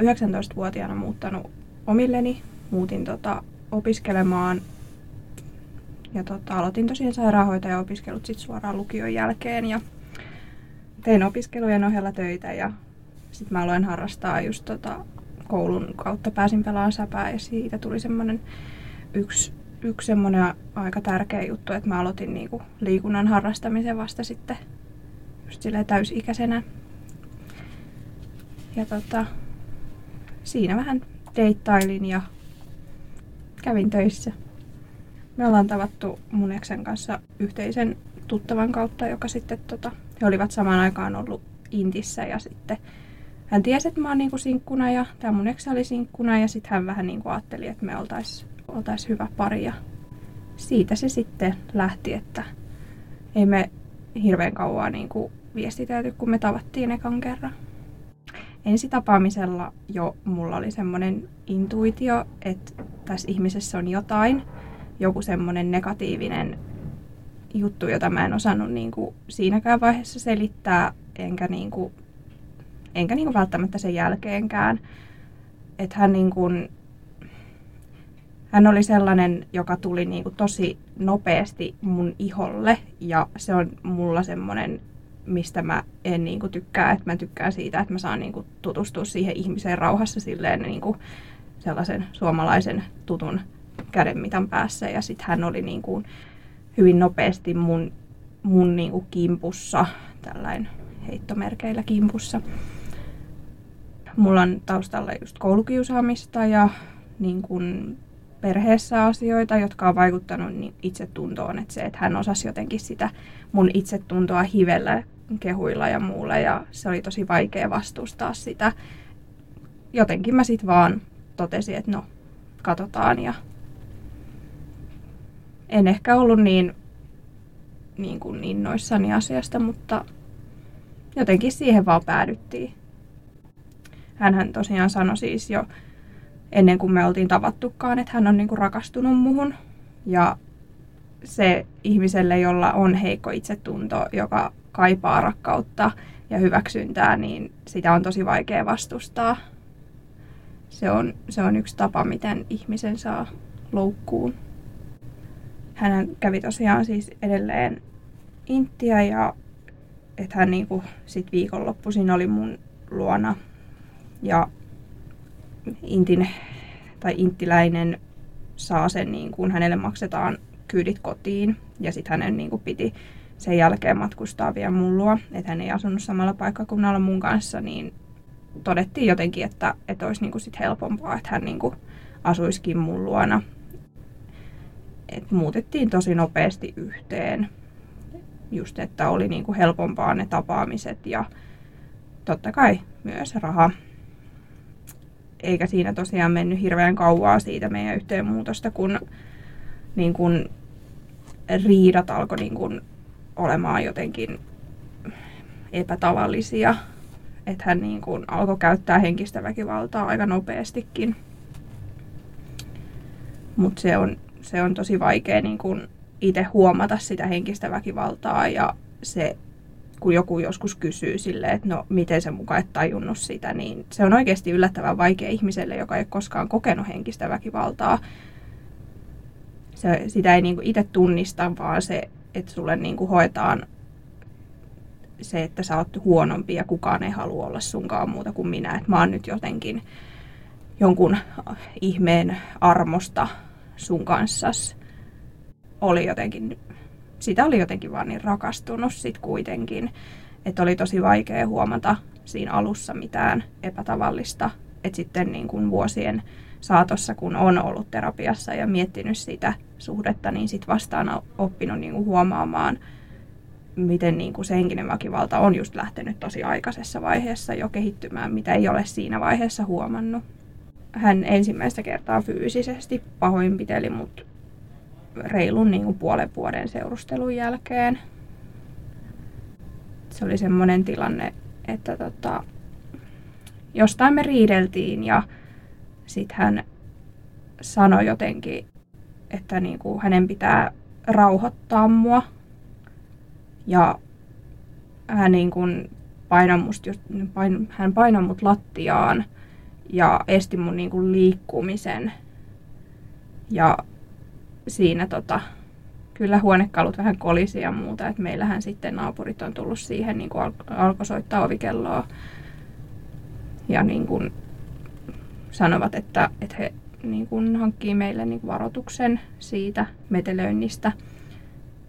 Tota, 19-vuotiaana muuttanut omilleni. Muutin tota, opiskelemaan ja tota, aloitin tosiaan sairaanhoitaja-opiskelut sit suoraan lukion jälkeen ja tein opiskelujen ohella töitä ja sitten mä aloin harrastaa just tota, koulun kautta pääsin pelaamaan säpää ja siitä tuli semmoinen yksi, yksi semmoinen aika tärkeä juttu, että mä aloitin niinku liikunnan harrastamisen vasta sitten just täysikäisenä. Ja tota, siinä vähän deittailin ja kävin töissä. Me ollaan tavattu mun eksen kanssa yhteisen tuttavan kautta, joka sitten tota, he olivat samaan aikaan ollut Intissä ja sitten hän tiesi, että mä oon niinku sinkkuna ja tämä mun eksä oli sinkkuna ja sitten hän vähän niinku ajatteli, että me oltais, oltais hyvä pari ja siitä se sitten lähti, että ei me hirveän kauan niinku viestitelty, kun me tavattiin ekan kerran ensitapaamisella jo mulla oli semmoinen intuitio, että tässä ihmisessä on jotain, joku semmoinen negatiivinen juttu, jota mä en osannut niin kuin siinäkään vaiheessa selittää, enkä, niin kuin, enkä niin kuin välttämättä sen jälkeenkään. Että hän, niin kuin, hän oli sellainen, joka tuli niin kuin tosi nopeasti mun iholle ja se on mulla semmoinen mistä mä en niin kuin, tykkää. Että mä tykkään siitä, että mä saan niin kuin, tutustua siihen ihmiseen rauhassa silleen niin kuin, sellaisen suomalaisen tutun kädenmitan päässä. Ja sitten hän oli niin kuin, hyvin nopeasti mun, mun niin kuin, kimpussa, tällainen heittomerkeillä kimpussa. Mulla on taustalla just koulukiusaamista ja niin kuin, perheessä asioita, jotka on vaikuttanut niin itsetuntoon. Että se, että hän osasi jotenkin sitä mun itsetuntoa hivellä kehuilla ja muulla ja se oli tosi vaikea vastustaa sitä. Jotenkin mä sitten vaan totesin, että no, katsotaan ja en ehkä ollut niin, niin, kuin innoissani asiasta, mutta jotenkin siihen vaan päädyttiin. Hänhän tosiaan sanoi siis jo ennen kuin me oltiin tavattukaan, että hän on niin kuin rakastunut muhun. Ja se ihmiselle, jolla on heikko itsetunto, joka kaipaa rakkautta ja hyväksyntää, niin sitä on tosi vaikea vastustaa. Se on, se on yksi tapa, miten ihmisen saa loukkuun. Hän kävi tosiaan siis edelleen Inttiä ja että hän niinku sit viikonloppuisin oli mun luona ja Intin tai inttiläinen saa sen, niin kuin hänelle maksetaan kyydit kotiin ja sitten hänen niin kuin piti sen jälkeen matkustaa vielä mun että hän ei asunut samalla paikkakunnalla mun kanssa, niin todettiin jotenkin, että, että olisi niinku sit helpompaa, että hän niinku asuisikin mun luona. Et muutettiin tosi nopeasti yhteen. Just, että oli niinku helpompaa ne tapaamiset ja totta kai myös raha. Eikä siinä tosiaan mennyt hirveän kauaa siitä meidän yhteenmuutosta, kun, niin kun riidat alkoi niin kun olemaan jotenkin epätavallisia. Että hän niin kuin alkoi käyttää henkistä väkivaltaa aika nopeastikin. Mutta se on, se on tosi vaikea niin kuin itse huomata sitä henkistä väkivaltaa ja se, kun joku joskus kysyy sille, että no miten se mukaan et tajunnut sitä, niin se on oikeasti yllättävän vaikea ihmiselle, joka ei koskaan kokenut henkistä väkivaltaa. Se, sitä ei niin itse tunnista, vaan se että sulle niin kuin hoetaan se, että sä oot huonompi ja kukaan ei halua olla sunkaan muuta kuin minä. Että mä oon nyt jotenkin jonkun ihmeen armosta sun kanssas. Oli jotenkin, sitä oli jotenkin vaan niin rakastunut sit kuitenkin, että oli tosi vaikea huomata siinä alussa mitään epätavallista. Että sitten niin kuin vuosien saatossa, kun on ollut terapiassa ja miettinyt sitä suhdetta, niin sitten vastaan oppinut niin kuin huomaamaan, miten niin kuin se henkinen väkivalta on just lähtenyt tosi aikaisessa vaiheessa jo kehittymään, mitä ei ole siinä vaiheessa huomannut. Hän ensimmäistä kertaa fyysisesti pahoinpiteli mut reilun niin kuin puolen vuoden seurustelun jälkeen. Se oli semmoinen tilanne, että tota, jostain me riideltiin ja sitten hän sanoi jotenkin, että niin kuin hänen pitää rauhoittaa mua. Ja hän, niin kuin painoi must just, pain, hän painoi mut lattiaan ja esti mun niin kuin liikkumisen. Ja siinä tota, kyllä huonekalut vähän kolisi ja muuta. Et meillähän sitten naapurit on tullut siihen, niin al- alkoi soittaa ovikelloa. Ja niin kuin sanovat, että, että he niin kuin hankkii meille niin kuin varoituksen siitä metelöinnistä,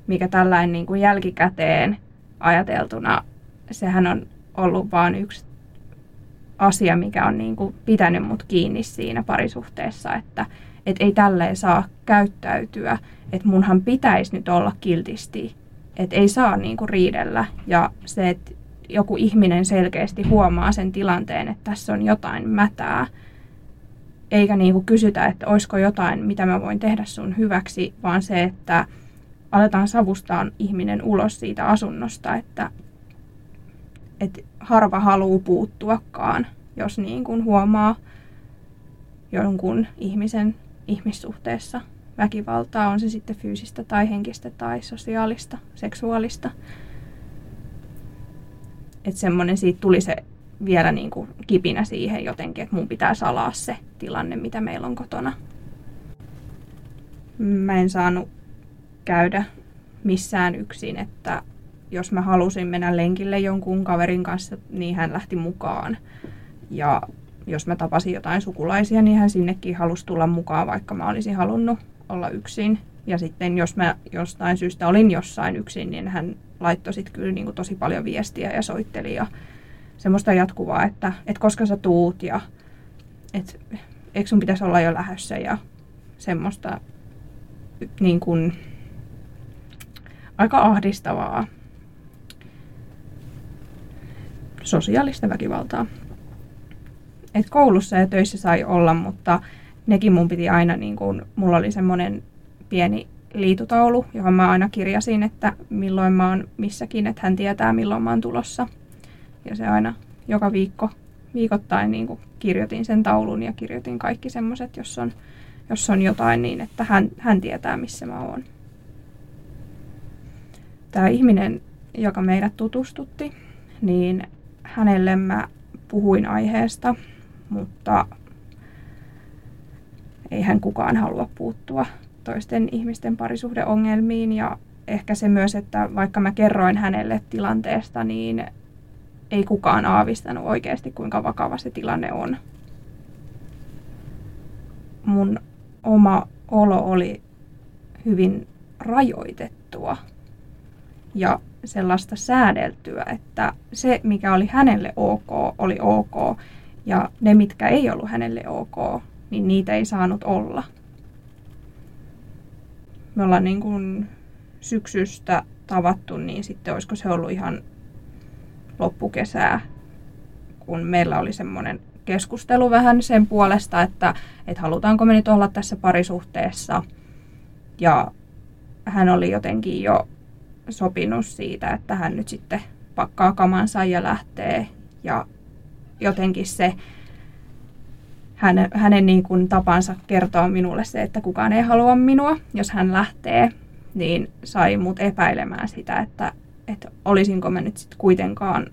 mikä tällainen niin kuin jälkikäteen ajateltuna, sehän on ollut vain yksi asia, mikä on niin kuin pitänyt mut kiinni siinä parisuhteessa, että et ei tälleen saa käyttäytyä, että munhan pitäisi nyt olla kiltisti, että ei saa niin kuin riidellä. Ja se, että joku ihminen selkeästi huomaa sen tilanteen, että tässä on jotain mätää, eikä niin kuin kysytä, että olisiko jotain, mitä mä voin tehdä sun hyväksi, vaan se, että aletaan savustaa ihminen ulos siitä asunnosta, että, että harva haluaa puuttuakaan, jos niin kuin huomaa jonkun ihmisen ihmissuhteessa väkivaltaa, on se sitten fyysistä tai henkistä tai sosiaalista, seksuaalista. Että semmoinen siitä tuli se vielä niin kuin kipinä siihen jotenkin, että mun pitää salaa se tilanne, mitä meillä on kotona. Mä en saanut käydä missään yksin, että jos mä halusin mennä lenkille jonkun kaverin kanssa, niin hän lähti mukaan. Ja jos mä tapasin jotain sukulaisia, niin hän sinnekin halusi tulla mukaan, vaikka mä olisin halunnut olla yksin. Ja sitten jos mä jostain syystä olin jossain yksin, niin hän laittoi sitten kyllä niin kuin tosi paljon viestiä ja soitteli ja semmoista jatkuvaa, että, että koska sä tuut ja että eikö sun pitäisi olla jo lähdössä ja semmoista niin kuin, aika ahdistavaa sosiaalista väkivaltaa. Et koulussa ja töissä sai olla, mutta nekin mun piti aina, niin kun, mulla oli semmoinen pieni liitutaulu, johon mä aina kirjasin, että milloin mä oon missäkin, että hän tietää milloin mä oon tulossa. Ja se aina joka viikko, viikoittain niin kuin kirjoitin sen taulun ja kirjoitin kaikki semmoiset, jos on, jos on jotain niin, että hän, hän tietää missä mä oon. Tämä ihminen, joka meidät tutustutti, niin hänelle mä puhuin aiheesta, mutta ei hän kukaan halua puuttua toisten ihmisten parisuhdeongelmiin ja ehkä se myös, että vaikka mä kerroin hänelle tilanteesta, niin ei kukaan aavistanut oikeasti, kuinka vakava se tilanne on. Mun oma olo oli hyvin rajoitettua ja sellaista säädeltyä, että se, mikä oli hänelle ok, oli ok, ja ne, mitkä ei ollut hänelle ok, niin niitä ei saanut olla. Me ollaan niin kuin syksystä tavattu, niin sitten olisiko se ollut ihan loppukesää, kun meillä oli semmoinen keskustelu vähän sen puolesta, että, että halutaanko me nyt olla tässä parisuhteessa. Ja hän oli jotenkin jo sopinut siitä, että hän nyt sitten pakkaa kamansa ja lähtee. Ja jotenkin se hänen, hänen niin kuin tapansa kertoa minulle se, että kukaan ei halua minua, jos hän lähtee, niin sai mut epäilemään sitä, että, että olisinko mä nyt sitten kuitenkaan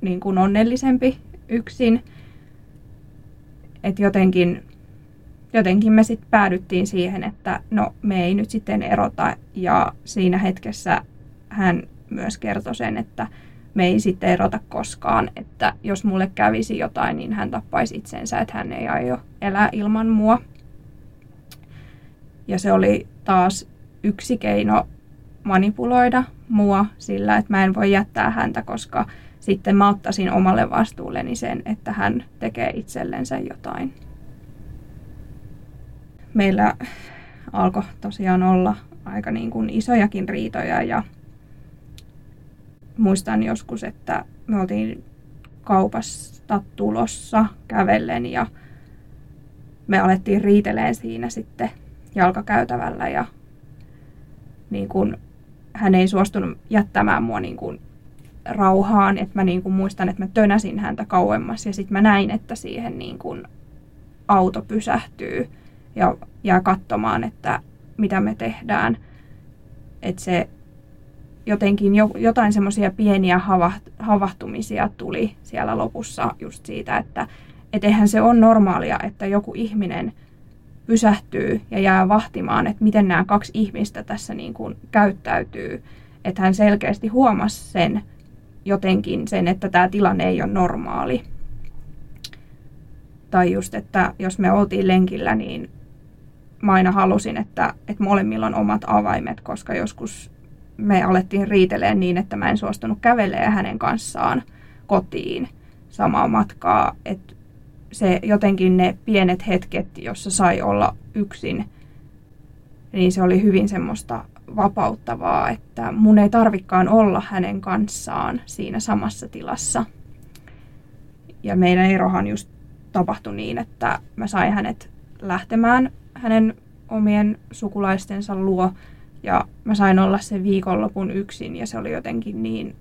niin kuin onnellisempi yksin. Että jotenkin, jotenkin me sitten päädyttiin siihen, että no me ei nyt sitten erota. Ja siinä hetkessä hän myös kertoi sen, että me ei sitten erota koskaan, että jos mulle kävisi jotain, niin hän tappaisi itsensä, että hän ei aio elää ilman mua. Ja se oli taas yksi keino manipuloida mua sillä, että mä en voi jättää häntä, koska sitten mä ottaisin omalle vastuulleni sen, että hän tekee itsellensä jotain. Meillä alkoi tosiaan olla aika niin kuin isojakin riitoja ja muistan joskus, että me oltiin kaupasta tulossa kävellen ja me alettiin riiteleen siinä sitten jalkakäytävällä ja niin kuin, hän ei suostunut jättämään mua niin kuin rauhaan, että mä niin kuin muistan, että mä tönäsin häntä kauemmas ja sitten mä näin, että siihen niin kuin auto pysähtyy ja jää katsomaan, että mitä me tehdään. Että se jotenkin jo, jotain semmoisia pieniä havahtumisia tuli siellä lopussa just siitä, että et eihän se ole normaalia, että joku ihminen pysähtyy ja jää vahtimaan, että miten nämä kaksi ihmistä tässä niin kuin käyttäytyy. Että hän selkeästi huomasi sen jotenkin, sen, että tämä tilanne ei ole normaali. Tai just, että jos me oltiin lenkillä, niin mä aina halusin, että, että molemmilla on omat avaimet, koska joskus me alettiin riiteleen niin, että mä en suostunut kävelemään hänen kanssaan kotiin samaa matkaa. Että se jotenkin ne pienet hetket, jossa sai olla yksin, niin se oli hyvin semmoista vapauttavaa, että mun ei tarvikaan olla hänen kanssaan siinä samassa tilassa. Ja meidän erohan just tapahtui niin, että mä sain hänet lähtemään hänen omien sukulaistensa luo ja mä sain olla sen viikonlopun yksin ja se oli jotenkin niin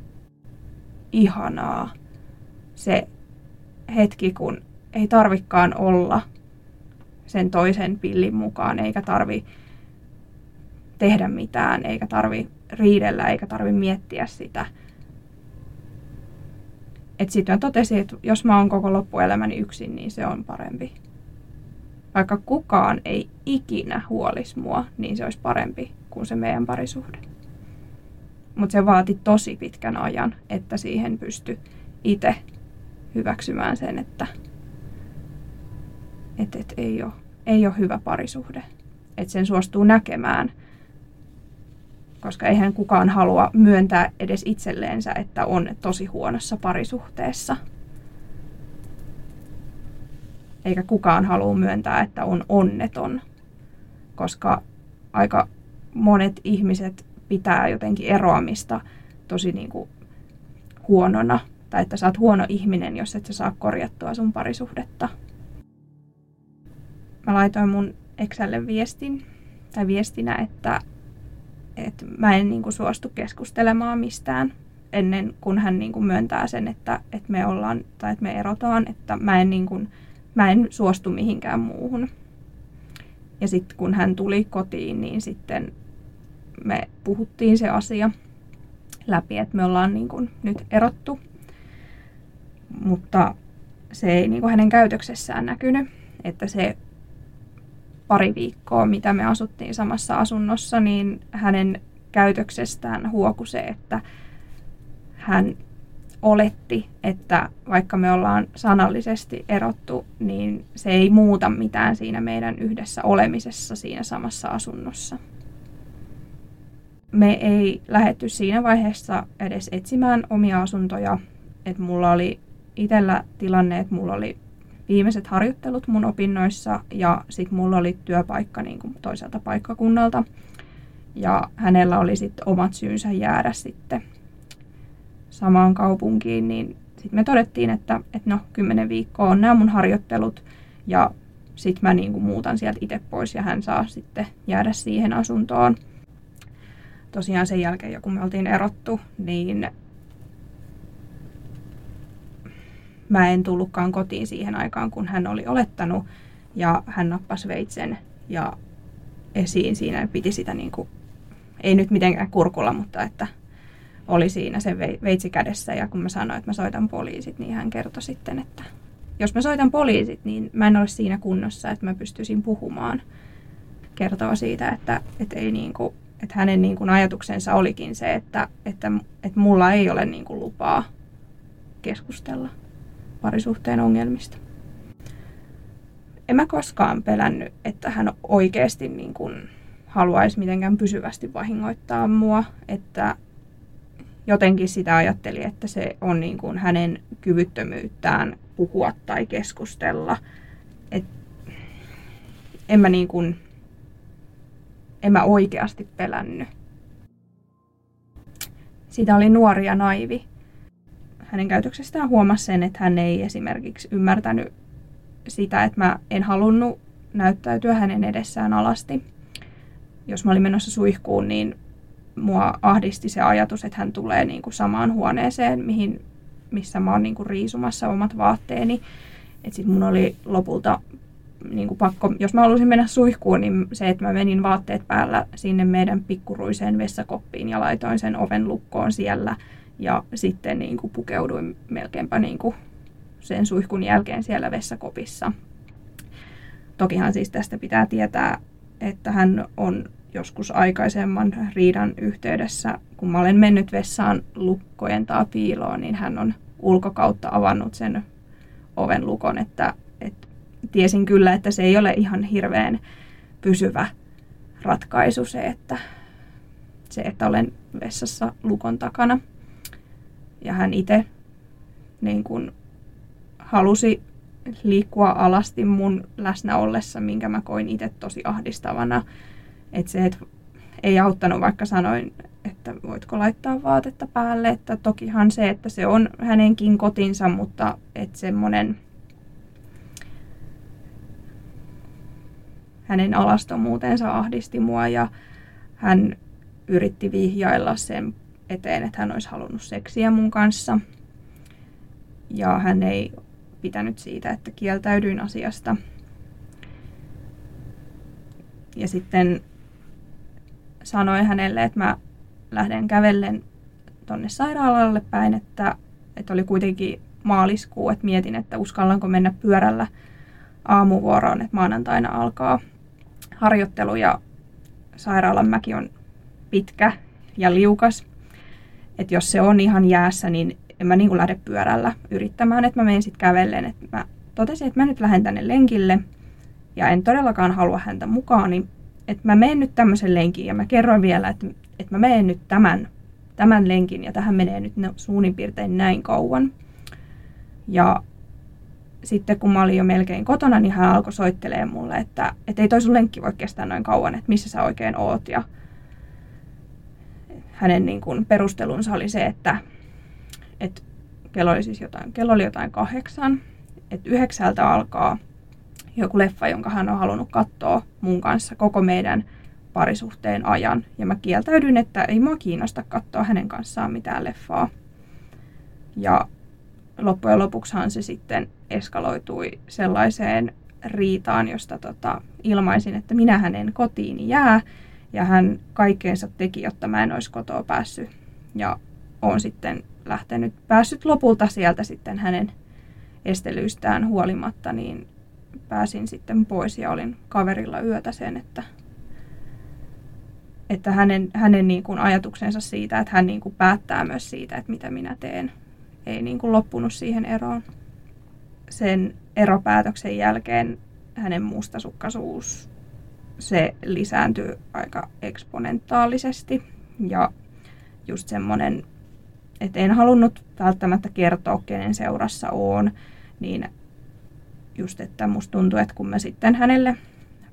ihanaa se hetki, kun ei tarvikaan olla sen toisen pillin mukaan, eikä tarvi tehdä mitään, eikä tarvi riidellä, eikä tarvi miettiä sitä. Sitten mä totesin, että jos mä oon koko loppuelämäni yksin, niin se on parempi. Vaikka kukaan ei ikinä huolis mua, niin se olisi parempi kuin se meidän parisuhde. Mutta se vaati tosi pitkän ajan, että siihen pysty itse hyväksymään sen, että et, et ei, ole, ei ole hyvä parisuhde. Että sen suostuu näkemään, koska eihän kukaan halua myöntää edes itselleensä, että on tosi huonossa parisuhteessa. Eikä kukaan halua myöntää, että on onneton, koska aika monet ihmiset pitää jotenkin eroamista tosi niin kuin huonona. Tai että sä oot huono ihminen, jos et sä saa korjattua sun parisuhdetta. Mä laitoin mun Excelle viestin, tai viestinä, että, että mä en niin kuin suostu keskustelemaan mistään ennen kuin hän niin kuin myöntää sen, että, että me ollaan tai että me erotaan, että mä en, niin kuin, mä en suostu mihinkään muuhun. Ja sitten kun hän tuli kotiin, niin sitten me puhuttiin se asia läpi, että me ollaan niin kuin nyt erottu. Mutta se ei niin kuin hänen käytöksessään näkynyt, että se pari viikkoa, mitä me asuttiin samassa asunnossa, niin hänen käytöksestään huoku se, että hän oletti, että vaikka me ollaan sanallisesti erottu, niin se ei muuta mitään siinä meidän yhdessä olemisessa siinä samassa asunnossa me ei lähetty siinä vaiheessa edes etsimään omia asuntoja. Että mulla oli itsellä tilanne, että mulla oli viimeiset harjoittelut mun opinnoissa ja sitten mulla oli työpaikka niin kuin toiselta paikkakunnalta. Ja hänellä oli sitten omat syynsä jäädä sitten samaan kaupunkiin, niin sitten me todettiin, että, että no kymmenen viikkoa on nämä mun harjoittelut ja sitten mä niin kuin muutan sieltä itse pois ja hän saa sitten jäädä siihen asuntoon tosiaan sen jälkeen, kun me oltiin erottu, niin mä en tullutkaan kotiin siihen aikaan, kun hän oli olettanut. Ja hän nappasi veitsen ja esiin siinä piti sitä niin kuin, ei nyt mitenkään kurkulla, mutta että oli siinä se veitsi kädessä. Ja kun mä sanoin, että mä soitan poliisit, niin hän kertoi sitten, että jos mä soitan poliisit, niin mä en ole siinä kunnossa, että mä pystyisin puhumaan. Kertoo siitä, että, että ei niin kuin, että hänen niin kuin ajatuksensa olikin se, että, että, että mulla ei ole niin kuin lupaa keskustella parisuhteen ongelmista. En mä koskaan pelännyt, että hän oikeasti niin kuin haluaisi mitenkään pysyvästi vahingoittaa mua, että jotenkin sitä ajatteli, että se on niin kuin hänen kyvyttömyyttään puhua tai keskustella. Et en mä niin kuin, en mä oikeasti pelännyt. Siitä oli nuori ja naivi. Hänen käytöksestään huomasi sen, että hän ei esimerkiksi ymmärtänyt sitä, että mä en halunnut näyttäytyä hänen edessään alasti. Jos mä olin menossa suihkuun, niin mua ahdisti se ajatus, että hän tulee niin kuin samaan huoneeseen, mihin, missä mä oon niin kuin riisumassa omat vaatteeni. Että sit mun oli lopulta niin kuin pakko, jos mä halusin mennä suihkuun, niin se, että mä menin vaatteet päällä sinne meidän pikkuruiseen vessakoppiin ja laitoin sen oven lukkoon siellä. Ja sitten niin kuin pukeuduin melkeinpä niin kuin sen suihkun jälkeen siellä vessakopissa. Tokihan siis tästä pitää tietää, että hän on joskus aikaisemman riidan yhteydessä, kun mä olen mennyt vessaan lukkojen tai piiloon, niin hän on ulkokautta avannut sen oven lukon, että, että tiesin kyllä, että se ei ole ihan hirveän pysyvä ratkaisu se, että, se, että olen vessassa lukon takana. Ja hän itse niin kuin halusi liikkua alasti mun läsnä ollessa, minkä mä koin itse tosi ahdistavana. Että se, että ei auttanut, vaikka sanoin, että voitko laittaa vaatetta päälle. Että tokihan se, että se on hänenkin kotinsa, mutta että semmoinen hänen alastomuutensa ahdisti mua ja hän yritti vihjailla sen eteen, että hän olisi halunnut seksiä mun kanssa. Ja hän ei pitänyt siitä, että kieltäydyin asiasta. Ja sitten sanoin hänelle, että mä lähden kävellen tonne sairaalalle päin, että, että oli kuitenkin maaliskuu, että mietin, että uskallanko mennä pyörällä aamuvuoroon, että maanantaina alkaa harjoittelu ja sairaalan mäki on pitkä ja liukas. Että jos se on ihan jäässä, niin en mä niin kuin lähde pyörällä yrittämään, että mä menen sitten kävellen. Että mä totesin, että mä nyt lähden tänne lenkille ja en todellakaan halua häntä mukaan, niin että mä menen nyt tämmöisen lenkin ja mä kerroin vielä, että, että mä menen nyt tämän, tämän lenkin ja tähän menee nyt suunnin piirtein näin kauan. Ja sitten kun mä olin jo melkein kotona, niin hän alkoi soittelee mulle, että, että ei toi sun lenkki voi kestää noin kauan, että missä sä oikein oot. Ja hänen niin kuin perustelunsa oli se, että, että kello oli siis jotain, kello oli jotain kahdeksan, että yhdeksältä alkaa joku leffa, jonka hän on halunnut katsoa mun kanssa koko meidän parisuhteen ajan. Ja mä kieltäydyin, että ei mua kiinnosta katsoa hänen kanssaan mitään leffaa. Ja loppujen lopuksihan se sitten eskaloitui sellaiseen riitaan, josta tota, ilmaisin, että minä hänen kotiin jää. Ja hän kaikkeensa teki, jotta mä en olisi kotoa päässyt. Ja on sitten lähtenyt, päässyt lopulta sieltä sitten hänen estelyystään huolimatta, niin pääsin sitten pois ja olin kaverilla yötä sen, että, että hänen, hänen niin kuin ajatuksensa siitä, että hän niin kuin päättää myös siitä, että mitä minä teen, ei niin kuin loppunut siihen eroon. Sen eropäätöksen jälkeen hänen mustasukkaisuus se lisääntyy aika eksponentaalisesti ja just semmoinen, että en halunnut välttämättä kertoa, kenen seurassa on, niin just, että musta tuntuu, että kun mä sitten hänelle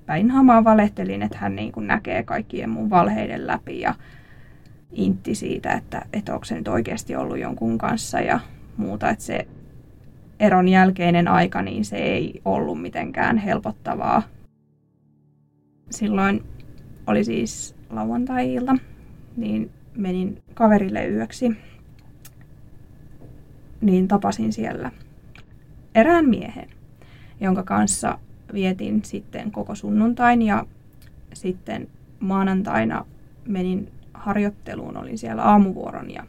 päin hamaa valehtelin, että hän niin kuin näkee kaikkien mun valheiden läpi ja intti siitä, että, että onko se nyt oikeasti ollut jonkun kanssa ja muuta, että se eron jälkeinen aika, niin se ei ollut mitenkään helpottavaa. Silloin oli siis lauantai-ilta, niin menin kaverille yöksi, niin tapasin siellä erään miehen jonka kanssa vietin sitten koko sunnuntain ja sitten maanantaina menin harjoitteluun, olin siellä aamuvuoron ja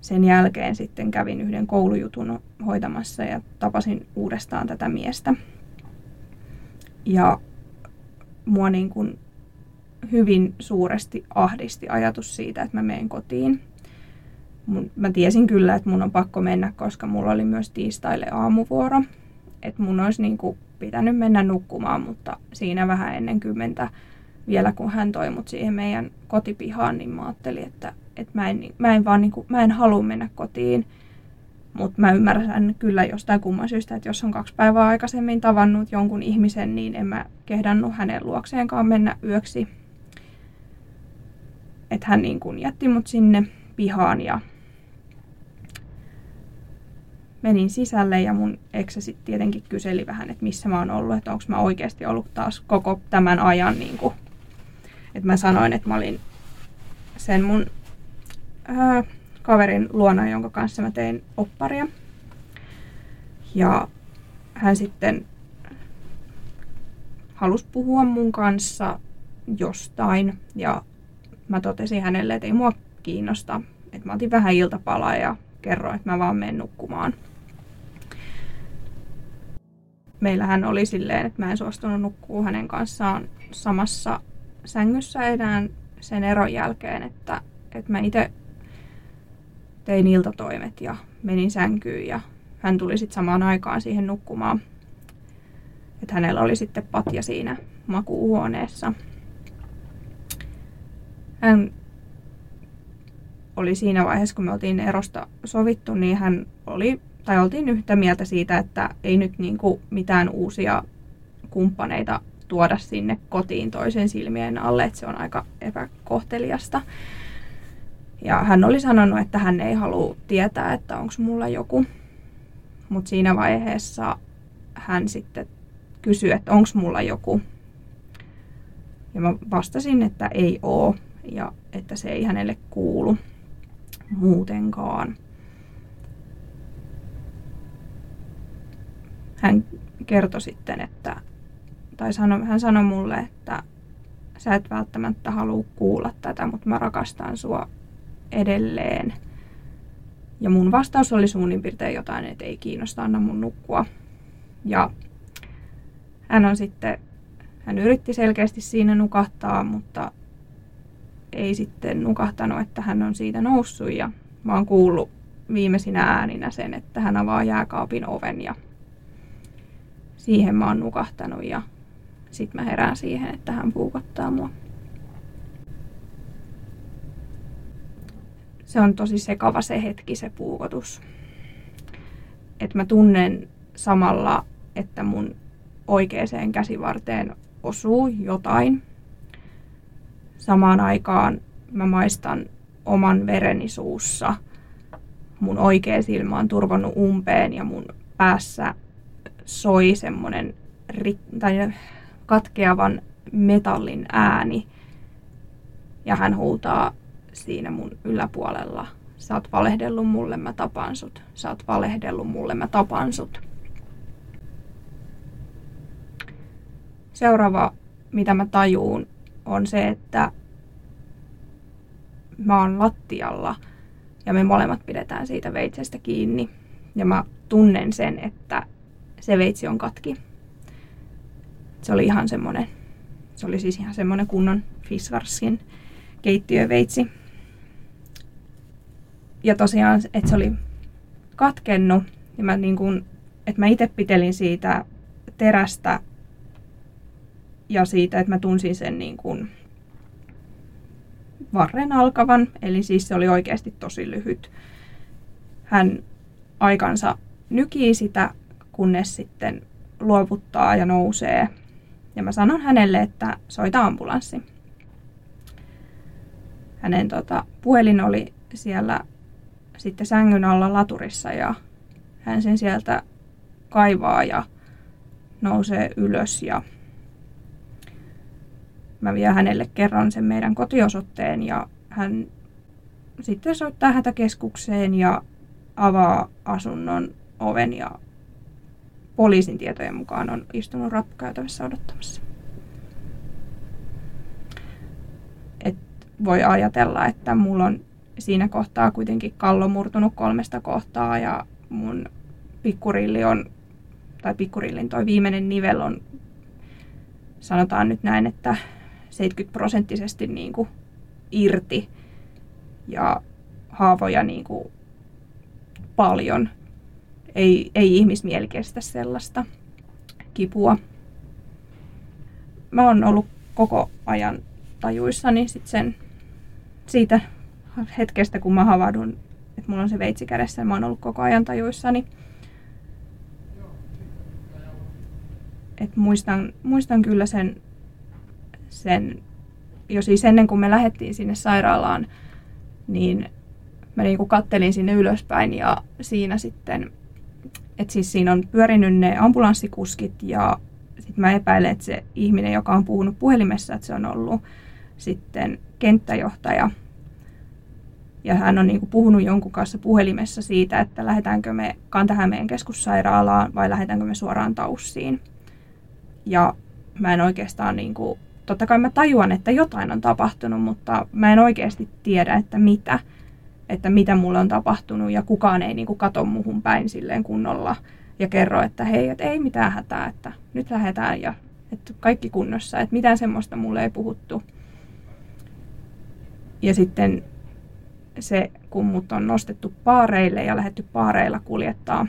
sen jälkeen sitten kävin yhden koulujutun hoitamassa ja tapasin uudestaan tätä miestä. Ja mua niin kuin hyvin suuresti ahdisti ajatus siitä, että mä menen kotiin. Mä tiesin kyllä, että mun on pakko mennä, koska mulla oli myös tiistaille aamuvuoro. Että mun olisi niin kuin pitänyt mennä nukkumaan, mutta siinä vähän ennen kymmentä vielä kun hän toi mut siihen meidän kotipihaan, niin mä ajattelin, että, että mä, en, mä en vaan niin kuin, mä en halua mennä kotiin. Mutta mä ymmärrän kyllä jostain kumman syystä, että jos on kaksi päivää aikaisemmin tavannut jonkun ihmisen, niin en mä kehdannut hänen luokseenkaan mennä yöksi. Että hän niin kuin jätti mut sinne pihaan ja menin sisälle ja mun eksä sitten tietenkin kyseli vähän, että missä mä oon ollut, että onko mä oikeasti ollut taas koko tämän ajan niin kuin, että mä sanoin, että mä olin sen mun ää, kaverin luona, jonka kanssa mä tein opparia. Ja hän sitten halusi puhua mun kanssa jostain ja mä totesin hänelle, että ei mua kiinnosta. Että mä otin vähän iltapalaa ja kerroin, että mä vaan menen nukkumaan. Meillähän oli silleen, että mä en suostunut nukkuu hänen kanssaan samassa sängyssä enää sen eron jälkeen, että, että mä itse tein iltatoimet ja menin sänkyyn ja hän tuli sitten samaan aikaan siihen nukkumaan. Että hänellä oli sitten patja siinä makuuhuoneessa. Hän oli siinä vaiheessa, kun me oltiin erosta sovittu, niin hän oli, tai oltiin yhtä mieltä siitä, että ei nyt niin kuin mitään uusia kumppaneita tuoda sinne kotiin toisen silmien alle, että se on aika epäkohteliasta. Ja hän oli sanonut, että hän ei halua tietää, että onko mulla joku. Mutta siinä vaiheessa hän sitten kysyi, että onko mulla joku. Ja mä vastasin, että ei oo ja että se ei hänelle kuulu muutenkaan. Hän kertoi sitten, että, tai sano, hän sanoi mulle, että sä et välttämättä halua kuulla tätä, mutta mä rakastan sua edelleen. Ja mun vastaus oli suunnin piirtein jotain, että ei kiinnosta, anna mun nukkua. Ja hän on sitten, hän yritti selkeästi siinä nukahtaa, mutta ei sitten nukahtanut, että hän on siitä noussut ja mä oon kuullut viimeisinä ääninä sen, että hän avaa jääkaapin oven ja siihen mä oon nukahtanut ja sitten mä herään siihen, että hän puukottaa mua. Se on tosi sekava se hetki, se puukotus. Että mä tunnen samalla, että mun oikeaan käsivarteen osuu jotain. Samaan aikaan mä maistan oman vereni suussa. Mun oikea silmä on turvonnut umpeen ja mun päässä soi semmonen ri- tai katkeavan metallin ääni. Ja hän huutaa siinä mun yläpuolella. Sä oot valehdellut mulle, mä tapan sut. Sä oot valehdellut mulle, mä tapan sut. Seuraava, mitä mä tajuun, on se, että mä oon lattialla ja me molemmat pidetään siitä veitsestä kiinni. Ja mä tunnen sen, että se veitsi on katki. Se oli ihan semmonen, se oli siis ihan semmonen kunnon Fisvarskin keittiöveitsi. Ja tosiaan, että se oli katkennut, ja mä niin kun, että mä itse pitelin siitä terästä ja siitä, että mä tunsin sen niin kuin varren alkavan, eli siis se oli oikeasti tosi lyhyt. Hän aikansa nykii sitä, kunnes sitten luovuttaa ja nousee. Ja mä sanon hänelle, että soita ambulanssi. Hänen tota, puhelin oli siellä sitten sängyn alla laturissa ja hän sen sieltä kaivaa ja nousee ylös ja mä vielä hänelle kerron sen meidän kotiosoitteen ja hän sitten soittaa hätäkeskukseen ja avaa asunnon oven ja poliisin tietojen mukaan on istunut rappukäytävässä odottamassa. Et voi ajatella, että mulla on siinä kohtaa kuitenkin kallo murtunut kolmesta kohtaa ja mun pikkurilli on, tai pikkurillin toi viimeinen nivel on, sanotaan nyt näin, että 70 prosenttisesti niin kuin irti ja haavoja niin kuin paljon. Ei, ei ihmismieli kestä sellaista kipua. Mä oon ollut koko ajan tajuissani sit sen siitä hetkestä, kun mä havahdun, että mulla on se veitsi kädessä mä oon ollut koko ajan tajuissani. Et muistan, muistan kyllä sen, sen, jo siis ennen kuin me lähdettiin sinne sairaalaan, niin mä niin kuin kattelin sinne ylöspäin ja siinä sitten, että siis siinä on pyörinyt ne ambulanssikuskit ja sitten mä epäilen, että se ihminen, joka on puhunut puhelimessa, että se on ollut sitten kenttäjohtaja. Ja hän on niin kuin puhunut jonkun kanssa puhelimessa siitä, että lähdetäänkö me Kantahämeen keskussairaalaan vai lähdetäänkö me suoraan Taussiin. Ja mä en oikeastaan, niin kuin, totta kai mä tajuan, että jotain on tapahtunut, mutta mä en oikeasti tiedä, että mitä että mitä mulle on tapahtunut ja kukaan ei niin kuin kato muhun päin silleen kunnolla ja kerro, että hei, että ei mitään hätää, että nyt lähdetään ja että kaikki kunnossa, että mitään semmoista mulle ei puhuttu. Ja sitten se, kun mut on nostettu paareille ja lähetty paareilla kuljettaa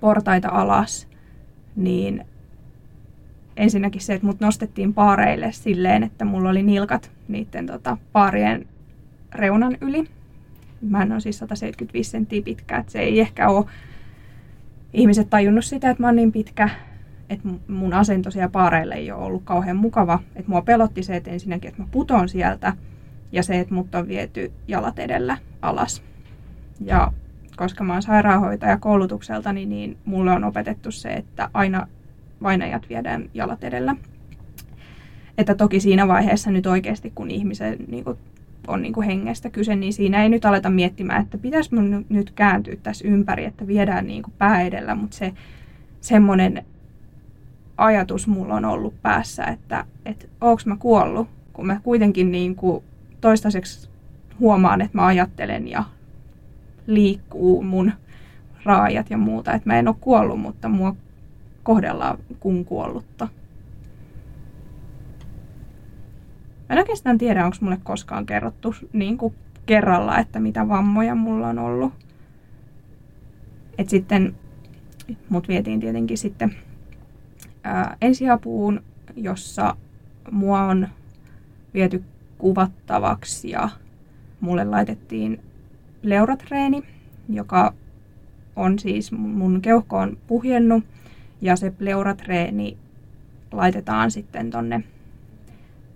portaita alas, niin ensinnäkin se, että mut nostettiin paareille silleen, että mulla oli nilkat niiden tota, paarien reunan yli. Mä en ole siis 175 senttiä pitkä, että se ei ehkä ole ihmiset tajunnut sitä, että mä oon niin pitkä, että mun asento siellä paareille ei ole ollut kauhean mukava. Että mua pelotti se, että ensinnäkin, että mä puton sieltä ja se, että mut on viety jalat edellä alas. Ja koska mä oon sairaanhoitaja koulutukselta, niin, niin mulle on opetettu se, että aina vainajat viedään jalat edellä. Että toki siinä vaiheessa nyt oikeasti, kun ihmisen niin kuin on niin kuin hengestä kyse, niin siinä ei nyt aleta miettimään, että pitäisi mun nyt kääntyä tässä ympäri, että viedään niin kuin pää edellä, mutta se semmoinen ajatus mulla on ollut päässä, että, että onko mä kuollut, kun mä kuitenkin niin kuin toistaiseksi huomaan, että mä ajattelen ja liikkuu mun raajat ja muuta, että mä en ole kuollut, mutta mua kohdellaan kuin kuollutta. Mä en oikeastaan tiedä, onko mulle koskaan kerrottu niin kuin kerralla, että mitä vammoja mulla on ollut. Et sitten mut vietiin tietenkin sitten ää, ensiapuun, jossa mua on viety kuvattavaksi ja mulle laitettiin pleuratreeni, joka on siis mun keuhko on puhjennut ja se pleuratreeni laitetaan sitten tonne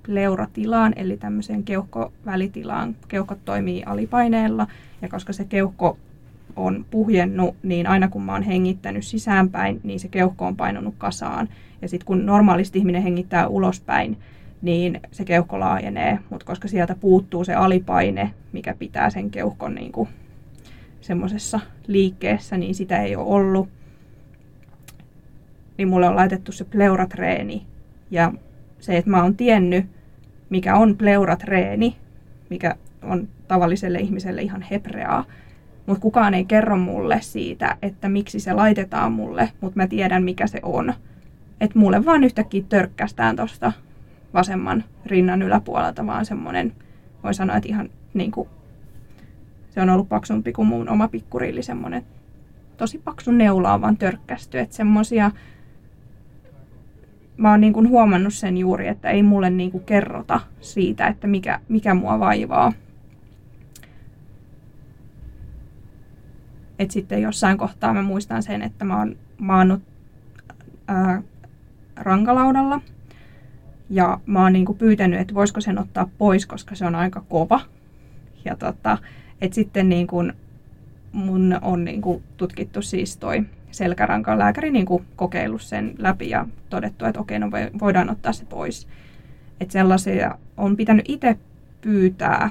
pleuratilaan, eli tämmöiseen keuhkovälitilaan. Keuhkot toimii alipaineella, ja koska se keuhko on puhjennut, niin aina kun mä oon hengittänyt sisäänpäin, niin se keuhko on painunut kasaan. Ja sitten kun normaalisti ihminen hengittää ulospäin, niin se keuhko laajenee, mutta koska sieltä puuttuu se alipaine, mikä pitää sen keuhkon niin semmoisessa liikkeessä, niin sitä ei ole ollut. Niin mulle on laitettu se pleuratreeni ja se, että mä oon tiennyt, mikä on pleuratreeni, mikä on tavalliselle ihmiselle ihan hebreaa, mutta kukaan ei kerro mulle siitä, että miksi se laitetaan mulle, mutta mä tiedän, mikä se on. Että mulle vaan yhtäkkiä törkkästään tuosta vasemman rinnan yläpuolelta vaan semmoinen, voi sanoa, että ihan niin kuin, se on ollut paksumpi kuin mun oma pikkurilli, semmoinen tosi paksu neula on vaan törkkästy, että semmoisia mä oon niin kuin huomannut sen juuri, että ei mulle niin kuin kerrota siitä, että mikä, mikä mua vaivaa. Et sitten jossain kohtaa mä muistan sen, että mä oon maannut ää, rankalaudalla. Ja mä oon niin kuin pyytänyt, että voisiko sen ottaa pois, koska se on aika kova. Ja tota, että sitten niin kuin mun on niin kuin tutkittu siis toi selkärankan lääkäri niin kuin kokeillut sen läpi ja todettu, että okei, no voidaan ottaa se pois. Että sellaisia on pitänyt itse pyytää,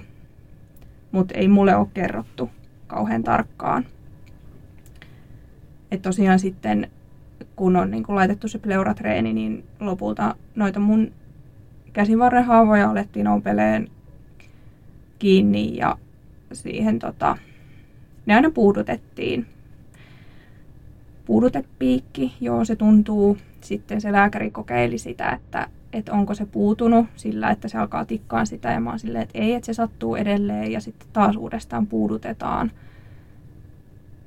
mutta ei mulle ole kerrottu kauhean tarkkaan. Että tosiaan sitten, kun on niin kuin laitettu se pleuratreeni, niin lopulta noita mun käsivarren haavoja alettiin ompeleen kiinni ja siihen tota, ne aina puudutettiin puudutepiikki, joo se tuntuu. Sitten se lääkäri kokeili sitä, että, että onko se puutunut sillä, että se alkaa tikkaan sitä ja mä oon silleen, että ei, että se sattuu edelleen ja sitten taas uudestaan puudutetaan.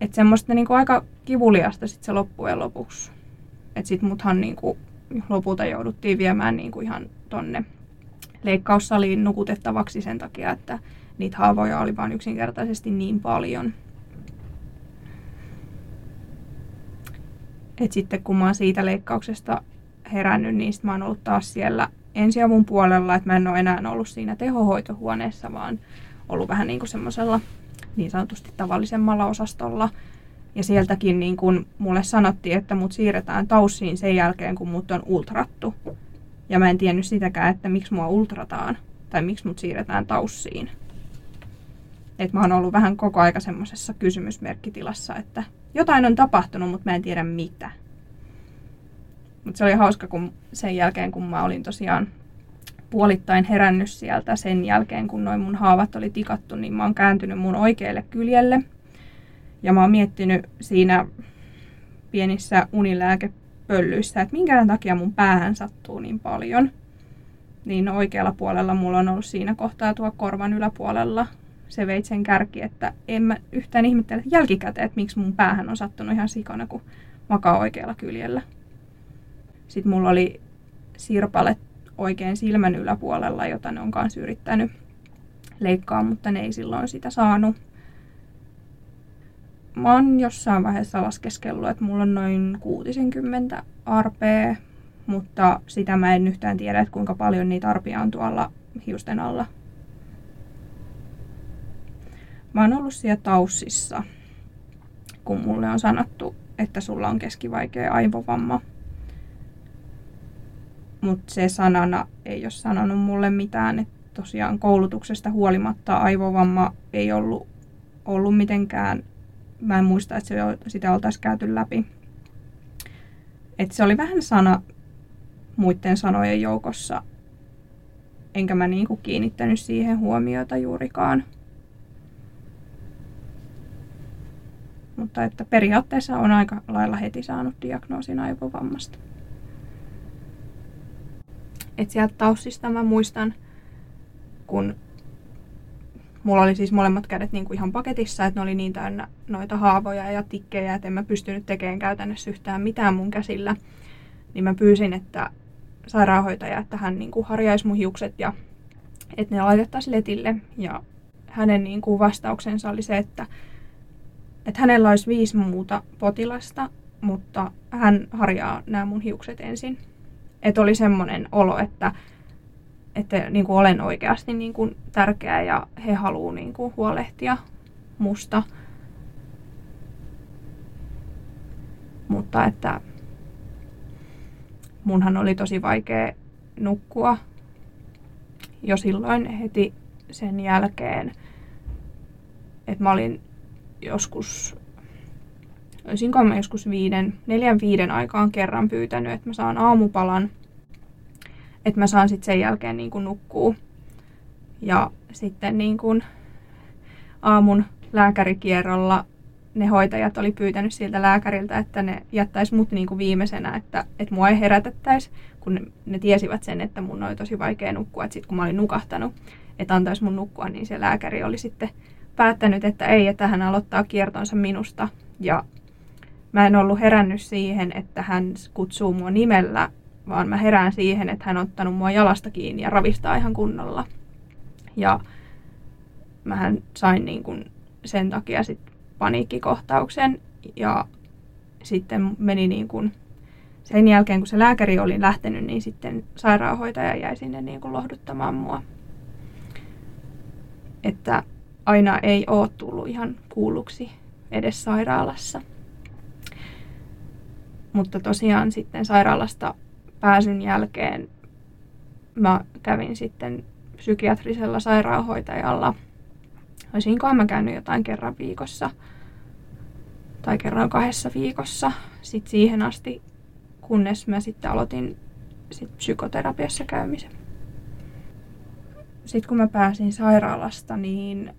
Että semmoista niin kuin aika kivuliasta sitten se loppujen lopuksi. Että sitten muthan niin kuin lopulta jouduttiin viemään niin kuin ihan tonne leikkaussaliin nukutettavaksi sen takia, että niitä haavoja oli vain yksinkertaisesti niin paljon. Et sitten kun mä oon siitä leikkauksesta herännyt, niin mä oon ollut taas siellä ensiavun puolella, että mä en ole enää ollut siinä tehohoitohuoneessa, vaan ollut vähän niin kuin semmoisella niin sanotusti tavallisemmalla osastolla. Ja sieltäkin niin kuin mulle sanottiin, että mut siirretään taussiin sen jälkeen, kun mut on ultrattu. Ja mä en tiennyt sitäkään, että miksi mua ultrataan tai miksi mut siirretään taussiin. Et mä oon ollut vähän koko aika semmoisessa kysymysmerkkitilassa, että jotain on tapahtunut, mutta mä en tiedä mitä. Mutta se oli hauska, kun sen jälkeen, kun mä olin tosiaan puolittain herännyt sieltä sen jälkeen, kun noin mun haavat oli tikattu, niin mä oon kääntynyt mun oikealle kyljelle. Ja mä oon miettinyt siinä pienissä unilääkepöllyissä, että minkä takia mun päähän sattuu niin paljon. Niin oikealla puolella mulla on ollut siinä kohtaa tuo korvan yläpuolella se veitsen kärki, että en mä yhtään ihmettele jälkikäteen, että miksi mun päähän on sattunut ihan sikana, kun makaa oikealla kyljellä. Sitten mulla oli sirpale oikein silmän yläpuolella, jota ne on kanssa yrittänyt leikkaa, mutta ne ei silloin sitä saanut. Mä oon jossain vaiheessa laskeskellut, että mulla on noin 60 arpea, mutta sitä mä en yhtään tiedä, että kuinka paljon niitä arpia on tuolla hiusten alla. Mä oon ollut siellä taussissa, kun mulle on sanottu, että sulla on keskivaikea aivovamma – mutta se sanana ei ole sanonut mulle mitään. Että tosiaan koulutuksesta huolimatta aivovamma ei ollut, ollut mitenkään, mä en muista, että se, sitä oltaisiin käyty läpi. Et se oli vähän sana muiden sanojen joukossa, enkä mä niinku kiinnittänyt siihen huomiota juurikaan. Mutta että periaatteessa on aika lailla heti saanut diagnoosin aivovammasta. Et sieltä taussista mä muistan, kun mulla oli siis molemmat kädet niin kuin ihan paketissa, että ne oli niin täynnä noita haavoja ja tikkejä, että en mä pystynyt tekemään käytännössä yhtään mitään mun käsillä. Niin mä pyysin, että sairaanhoitaja, että hän niin kuin harjaisi mun hiukset ja että ne laitettaisiin letille. Ja hänen niin kuin vastauksensa oli se, että, että hänellä olisi viisi muuta potilasta, mutta hän harjaa nämä mun hiukset ensin että oli semmoinen olo, että, että niin kuin olen oikeasti niin kuin tärkeä ja he haluavat niin kuin huolehtia musta. Mutta että munhan oli tosi vaikea nukkua jo silloin heti sen jälkeen, että mä olin joskus olisinko mä joskus viiden, neljän viiden aikaan kerran pyytänyt, että mä saan aamupalan, että mä saan sitten sen jälkeen niin kuin nukkuu. Ja sitten niin kuin aamun lääkärikierrolla ne hoitajat oli pyytänyt siltä lääkäriltä, että ne jättäisi mut niin kuin viimeisenä, että, että mua ei herätettäisi, kun ne, ne tiesivät sen, että mun oli tosi vaikea nukkua. Että sitten kun mä olin nukahtanut, että antaisi mun nukkua, niin se lääkäri oli sitten päättänyt, että ei, että hän aloittaa kiertonsa minusta. Ja mä en ollut herännyt siihen, että hän kutsuu mua nimellä, vaan mä herään siihen, että hän on ottanut mua jalasta kiinni ja ravistaa ihan kunnolla. Ja mähän sain niin kuin sen takia sit paniikkikohtauksen ja sitten meni niin kuin sen jälkeen, kun se lääkäri oli lähtenyt, niin sitten sairaanhoitaja jäi sinne niin kuin lohduttamaan mua. Että aina ei ole tullut ihan kuulluksi edes sairaalassa. Mutta tosiaan sitten sairaalasta pääsyn jälkeen mä kävin sitten psykiatrisella sairaanhoitajalla. Olisinkohan mä käynyt jotain kerran viikossa tai kerran kahdessa viikossa sitten siihen asti, kunnes mä sitten aloitin sit psykoterapiassa käymisen. Sitten kun mä pääsin sairaalasta, niin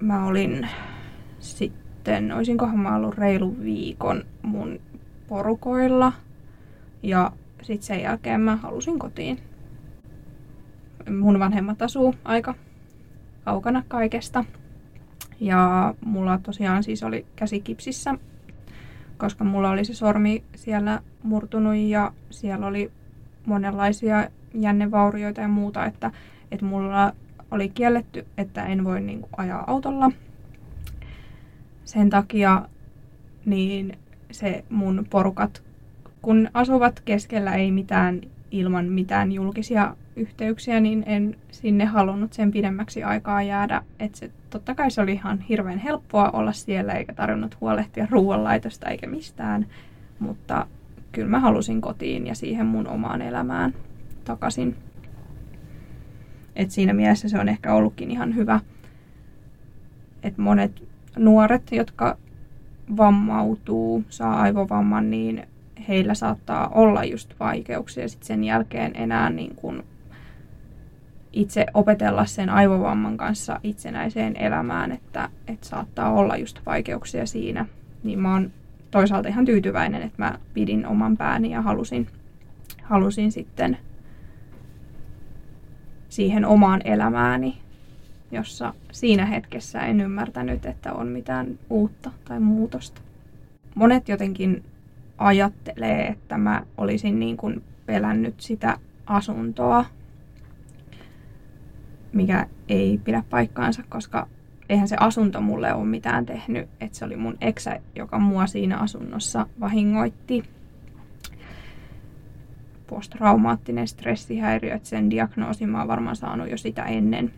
mä olin sitten, olisinkohan mä ollut reilu viikon mun porukoilla. Ja sitten sen jälkeen mä halusin kotiin. Mun vanhemmat asuu aika kaukana kaikesta. Ja mulla tosiaan siis oli käsi kipsissä, koska mulla oli se sormi siellä murtunut ja siellä oli monenlaisia jännevaurioita ja muuta, että, että mulla oli kielletty, että en voi niin kuin, ajaa autolla. Sen takia niin se mun porukat, kun asuvat keskellä ei mitään ilman mitään julkisia yhteyksiä, niin en sinne halunnut sen pidemmäksi aikaa jäädä. Et se, totta kai se oli ihan hirveän helppoa olla siellä, eikä tarvinnut huolehtia ruoanlaitosta eikä mistään. Mutta kyllä mä halusin kotiin ja siihen mun omaan elämään takaisin. Et siinä mielessä se on ehkä ollutkin ihan hyvä, että monet nuoret, jotka vammautuu, saa aivovamman, niin heillä saattaa olla just vaikeuksia sit sen jälkeen enää niin kuin itse opetella sen aivovamman kanssa itsenäiseen elämään, että, että saattaa olla just vaikeuksia siinä. Niin mä oon toisaalta ihan tyytyväinen, että mä pidin oman pääni ja halusin, halusin sitten siihen omaan elämääni, jossa siinä hetkessä en ymmärtänyt, että on mitään uutta tai muutosta. Monet jotenkin ajattelee, että mä olisin niin kuin pelännyt sitä asuntoa, mikä ei pidä paikkaansa, koska eihän se asunto mulle ole mitään tehnyt. Että se oli mun eksä, joka mua siinä asunnossa vahingoitti. Posttraumaattinen stressihäiriö, että sen diagnoosin mä oon varmaan saanut jo sitä ennen.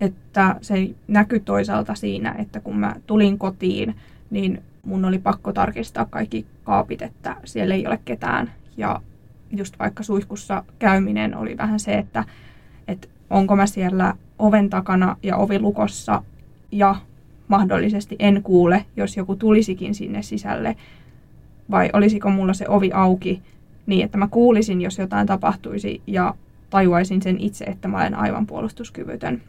Että se näkyi toisaalta siinä, että kun mä tulin kotiin, niin mun oli pakko tarkistaa kaikki kaapit, että siellä ei ole ketään. Ja just vaikka suihkussa käyminen oli vähän se, että, että onko mä siellä oven takana ja ovi lukossa ja mahdollisesti en kuule, jos joku tulisikin sinne sisälle. Vai olisiko mulla se ovi auki niin, että mä kuulisin, jos jotain tapahtuisi ja tajuaisin sen itse, että mä olen aivan puolustuskyvytön.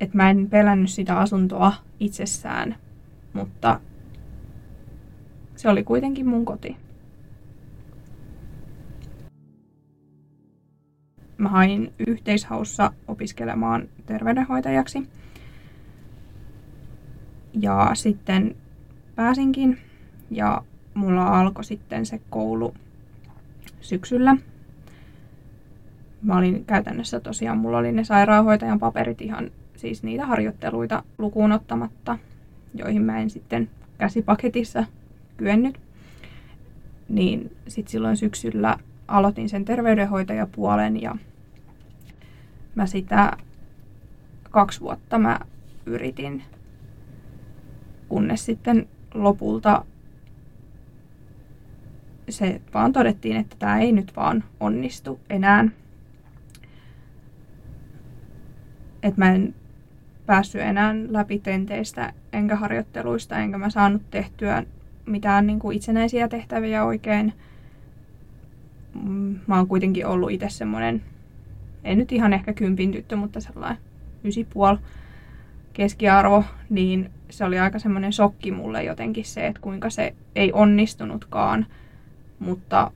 Että mä en pelännyt sitä asuntoa itsessään, mutta se oli kuitenkin mun koti. Mä hain yhteishaussa opiskelemaan terveydenhoitajaksi. Ja sitten pääsinkin ja mulla alkoi sitten se koulu syksyllä. Mä olin käytännössä tosiaan, mulla oli ne sairaanhoitajan paperit ihan siis niitä harjoitteluita lukuun ottamatta joihin mä en sitten käsipaketissa kyennyt. Niin sitten silloin syksyllä aloitin sen terveydenhoitajapuolen ja mä sitä kaksi vuotta mä yritin, kunnes sitten lopulta se vaan todettiin, että tämä ei nyt vaan onnistu enää. Että mä en päässyt enää läpi tenteistä enkä harjoitteluista, enkä mä saanut tehtyä mitään niin kuin itsenäisiä tehtäviä oikein. Mm, mä oon kuitenkin ollut itse semmoinen, ei nyt ihan ehkä kympin tyttö, mutta sellainen puol keskiarvo, niin se oli aika semmoinen shokki mulle jotenkin se, että kuinka se ei onnistunutkaan, mutta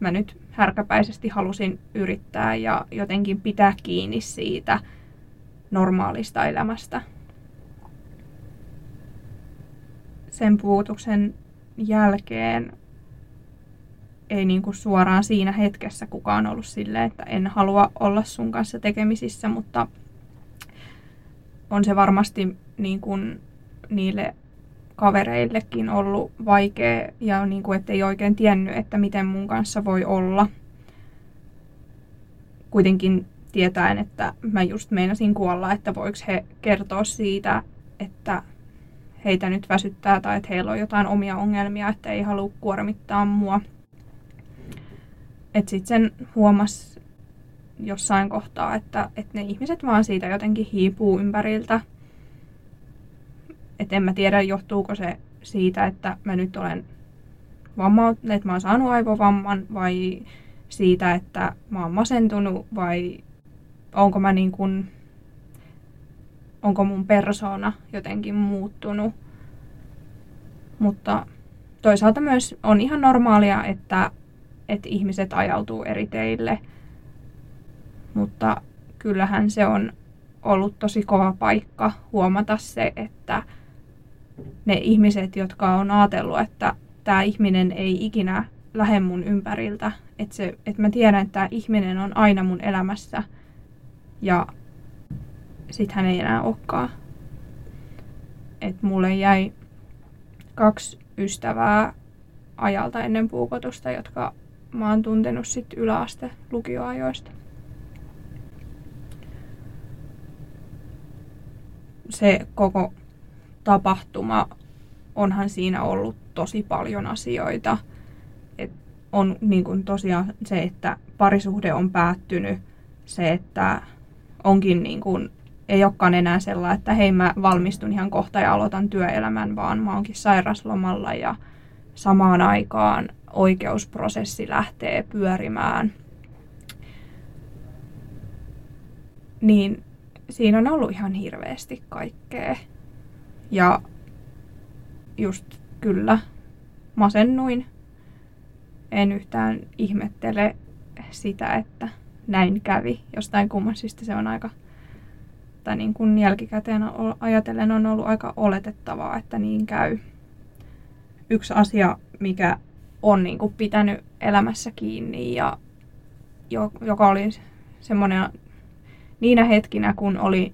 mä nyt härkäpäisesti halusin yrittää ja jotenkin pitää kiinni siitä normaalista elämästä. sen puutuksen jälkeen ei niin kuin suoraan siinä hetkessä kukaan ollut silleen, että en halua olla sun kanssa tekemisissä, mutta on se varmasti niin kuin niille kavereillekin ollut vaikea ja niin kuin, ettei oikein tiennyt, että miten mun kanssa voi olla. Kuitenkin tietäen, että mä just meinasin kuolla, että voiko he kertoa siitä, että heitä nyt väsyttää tai että heillä on jotain omia ongelmia, että ei halua kuormittaa mua. Että sitten sen huomas jossain kohtaa, että, että ne ihmiset vaan siitä jotenkin hiipuu ympäriltä. Että en mä tiedä, johtuuko se siitä, että mä nyt olen vammaut, että mä oon saanut aivovamman vai siitä, että mä oon masentunut vai onko mä niin kuin onko mun persoona jotenkin muuttunut. Mutta toisaalta myös on ihan normaalia, että, että ihmiset ajautuu eri teille. Mutta kyllähän se on ollut tosi kova paikka huomata se, että ne ihmiset, jotka on ajatellut, että tämä ihminen ei ikinä lähde mun ympäriltä, että, se, että mä tiedän, että tämä ihminen on aina mun elämässä ja sit hän ei enää olekaan. Että mulle jäi kaksi ystävää ajalta ennen puukotusta, jotka mä oon tuntenut sit yläaste lukioajoista. Se koko tapahtuma, onhan siinä ollut tosi paljon asioita. Et on niin kuin tosiaan se, että parisuhde on päättynyt, se, että onkin niin kuin, ei olekaan enää sellainen, että hei mä valmistun ihan kohta ja aloitan työelämän, vaan mä oonkin sairaslomalla ja samaan aikaan oikeusprosessi lähtee pyörimään. Niin siinä on ollut ihan hirveästi kaikkea. Ja just kyllä masennuin. En yhtään ihmettele sitä, että näin kävi. Jostain kummasista se on aika, tai niin kuin jälkikäteen ajatellen on ollut aika oletettavaa, että niin käy. Yksi asia, mikä on niin kuin pitänyt elämässä kiinni ja joka oli semmoinen niinä hetkinä, kun oli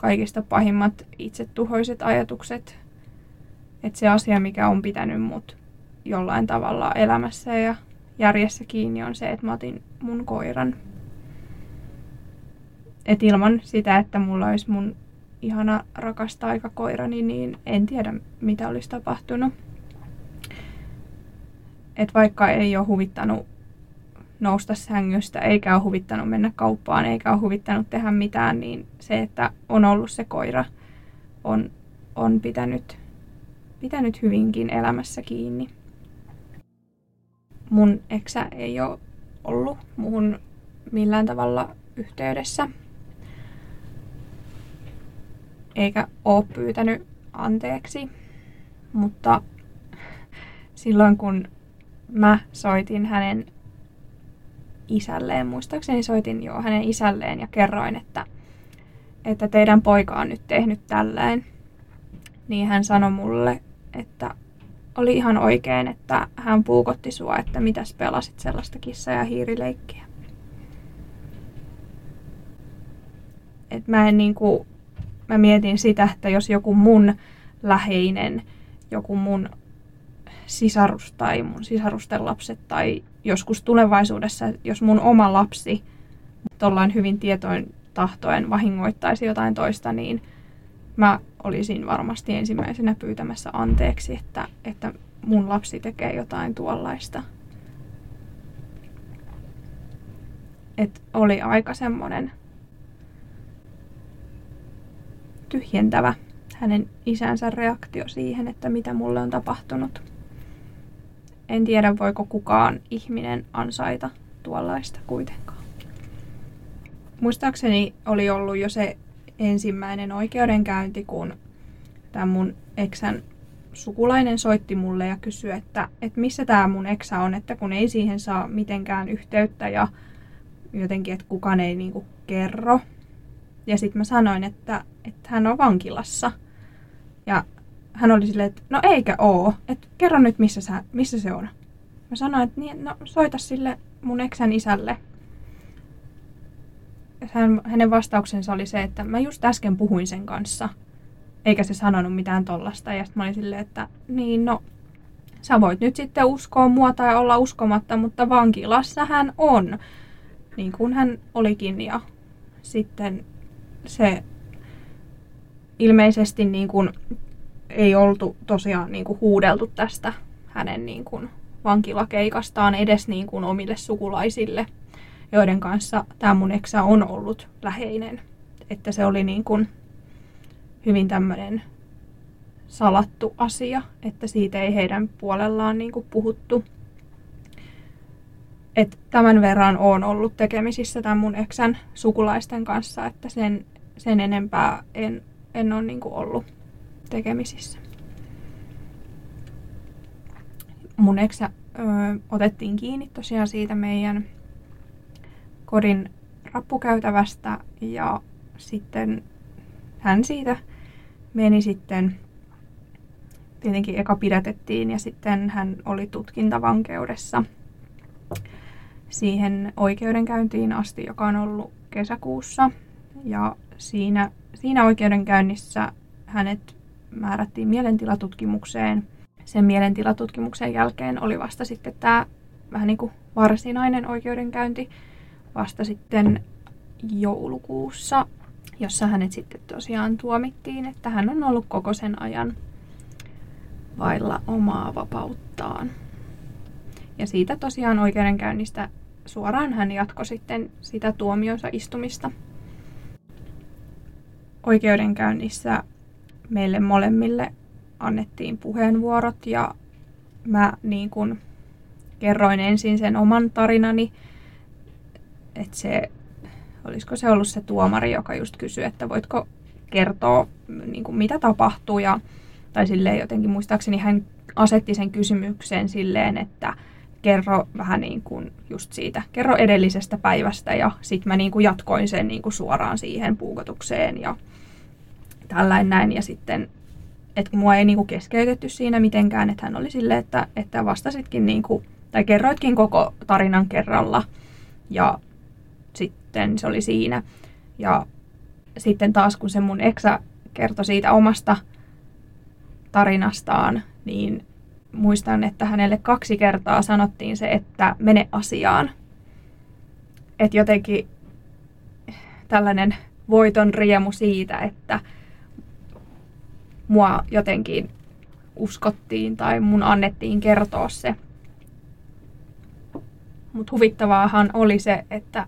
kaikista pahimmat itsetuhoiset ajatukset. Että se asia, mikä on pitänyt mut jollain tavalla elämässä ja järjessä kiinni, on se, että mä otin mun koiran. Et ilman sitä, että mulla olisi mun ihana rakas taikakoirani, niin en tiedä, mitä olisi tapahtunut. Et vaikka ei ole huvittanut nousta sängystä, eikä ole huvittanut mennä kauppaan, eikä ole huvittanut tehdä mitään, niin se, että on ollut se koira, on, on pitänyt, pitänyt hyvinkin elämässä kiinni. Mun eksä ei ole ollut muuhun millään tavalla yhteydessä, eikä ole pyytänyt anteeksi, mutta silloin kun mä soitin hänen isälleen, muistaakseni soitin jo hänen isälleen ja kerroin, että, että teidän poika on nyt tehnyt tälleen. Niin hän sanoi mulle, että oli ihan oikein, että hän puukotti sua, että mitäs pelasit sellaista kissa- ja hiirileikkiä. Et mä en niinku, mä mietin sitä, että jos joku mun läheinen, joku mun sisarus tai mun sisarusten lapset tai joskus tulevaisuudessa, jos mun oma lapsi tuollain hyvin tietoin tahtoen vahingoittaisi jotain toista, niin mä olisin varmasti ensimmäisenä pyytämässä anteeksi, että, että mun lapsi tekee jotain tuollaista. Et oli aika semmoinen tyhjentävä hänen isänsä reaktio siihen, että mitä mulle on tapahtunut. En tiedä, voiko kukaan ihminen ansaita tuollaista kuitenkaan. Muistaakseni oli ollut jo se ensimmäinen oikeudenkäynti, kun tämä mun eksän sukulainen soitti mulle ja kysyi, että, että missä tämä mun eksä on, että kun ei siihen saa mitenkään yhteyttä ja jotenkin, että kukaan ei niinku kerro. Ja sitten mä sanoin, että, että hän on vankilassa. Ja hän oli silleen, että no eikä oo, että kerro nyt missä, sä, missä se on. Mä sanoin, että niin, no soita sille mun eksän isälle. Hän, hänen vastauksensa oli se, että mä just äsken puhuin sen kanssa, eikä se sanonut mitään tollasta. Ja sitten mä olin silleen, että niin no, sä voit nyt sitten uskoa mua tai olla uskomatta, mutta vankilassa hän on. Niin kuin hän olikin ja sitten se ilmeisesti niin kuin ei oltu tosiaan niin kuin huudeltu tästä hänen niin kuin vankilakeikastaan edes niin kuin omille sukulaisille, joiden kanssa tämä mun eksä on ollut läheinen. Että se oli niin kuin hyvin tämmöinen salattu asia, että siitä ei heidän puolellaan niin kuin puhuttu. Et tämän verran on ollut tekemisissä tämän mun eksän sukulaisten kanssa, että sen, sen enempää en, en ole niin kuin ollut tekemisissä. mun eksä ö, otettiin kiinni tosiaan siitä meidän kodin rappukäytävästä ja sitten hän siitä meni sitten, tietenkin eka pidätettiin ja sitten hän oli tutkintavankeudessa siihen oikeudenkäyntiin asti, joka on ollut kesäkuussa. Ja siinä, siinä oikeudenkäynnissä hänet määrättiin mielentilatutkimukseen. Sen mielentilatutkimuksen jälkeen oli vasta sitten tämä vähän niin kuin varsinainen oikeudenkäynti vasta sitten joulukuussa, jossa hänet sitten tosiaan tuomittiin, että hän on ollut koko sen ajan vailla omaa vapauttaan. Ja siitä tosiaan oikeudenkäynnistä suoraan hän jatkoi sitten sitä tuomionsa istumista. Oikeudenkäynnissä meille molemmille annettiin puheenvuorot ja mä niin kuin kerroin ensin sen oman tarinani, että se, olisiko se ollut se tuomari, joka just kysyi, että voitko kertoa, niin kuin mitä tapahtuu ja tai silleen jotenkin muistaakseni hän asetti sen kysymyksen silleen, että kerro vähän niin kuin just siitä, kerro edellisestä päivästä ja sitten mä niin kuin jatkoin sen niin kuin suoraan siihen puukotukseen ja tällainen näin ja sitten että mua ei niinku keskeytetty siinä mitenkään, että hän oli silleen, että, että vastasitkin niinku, tai kerroitkin koko tarinan kerralla ja sitten se oli siinä. Ja sitten taas kun se mun eksä kertoi siitä omasta tarinastaan, niin muistan, että hänelle kaksi kertaa sanottiin se, että mene asiaan. Että jotenkin tällainen voiton riemu siitä, että mua jotenkin uskottiin tai mun annettiin kertoa se. Mutta huvittavaahan oli se, että,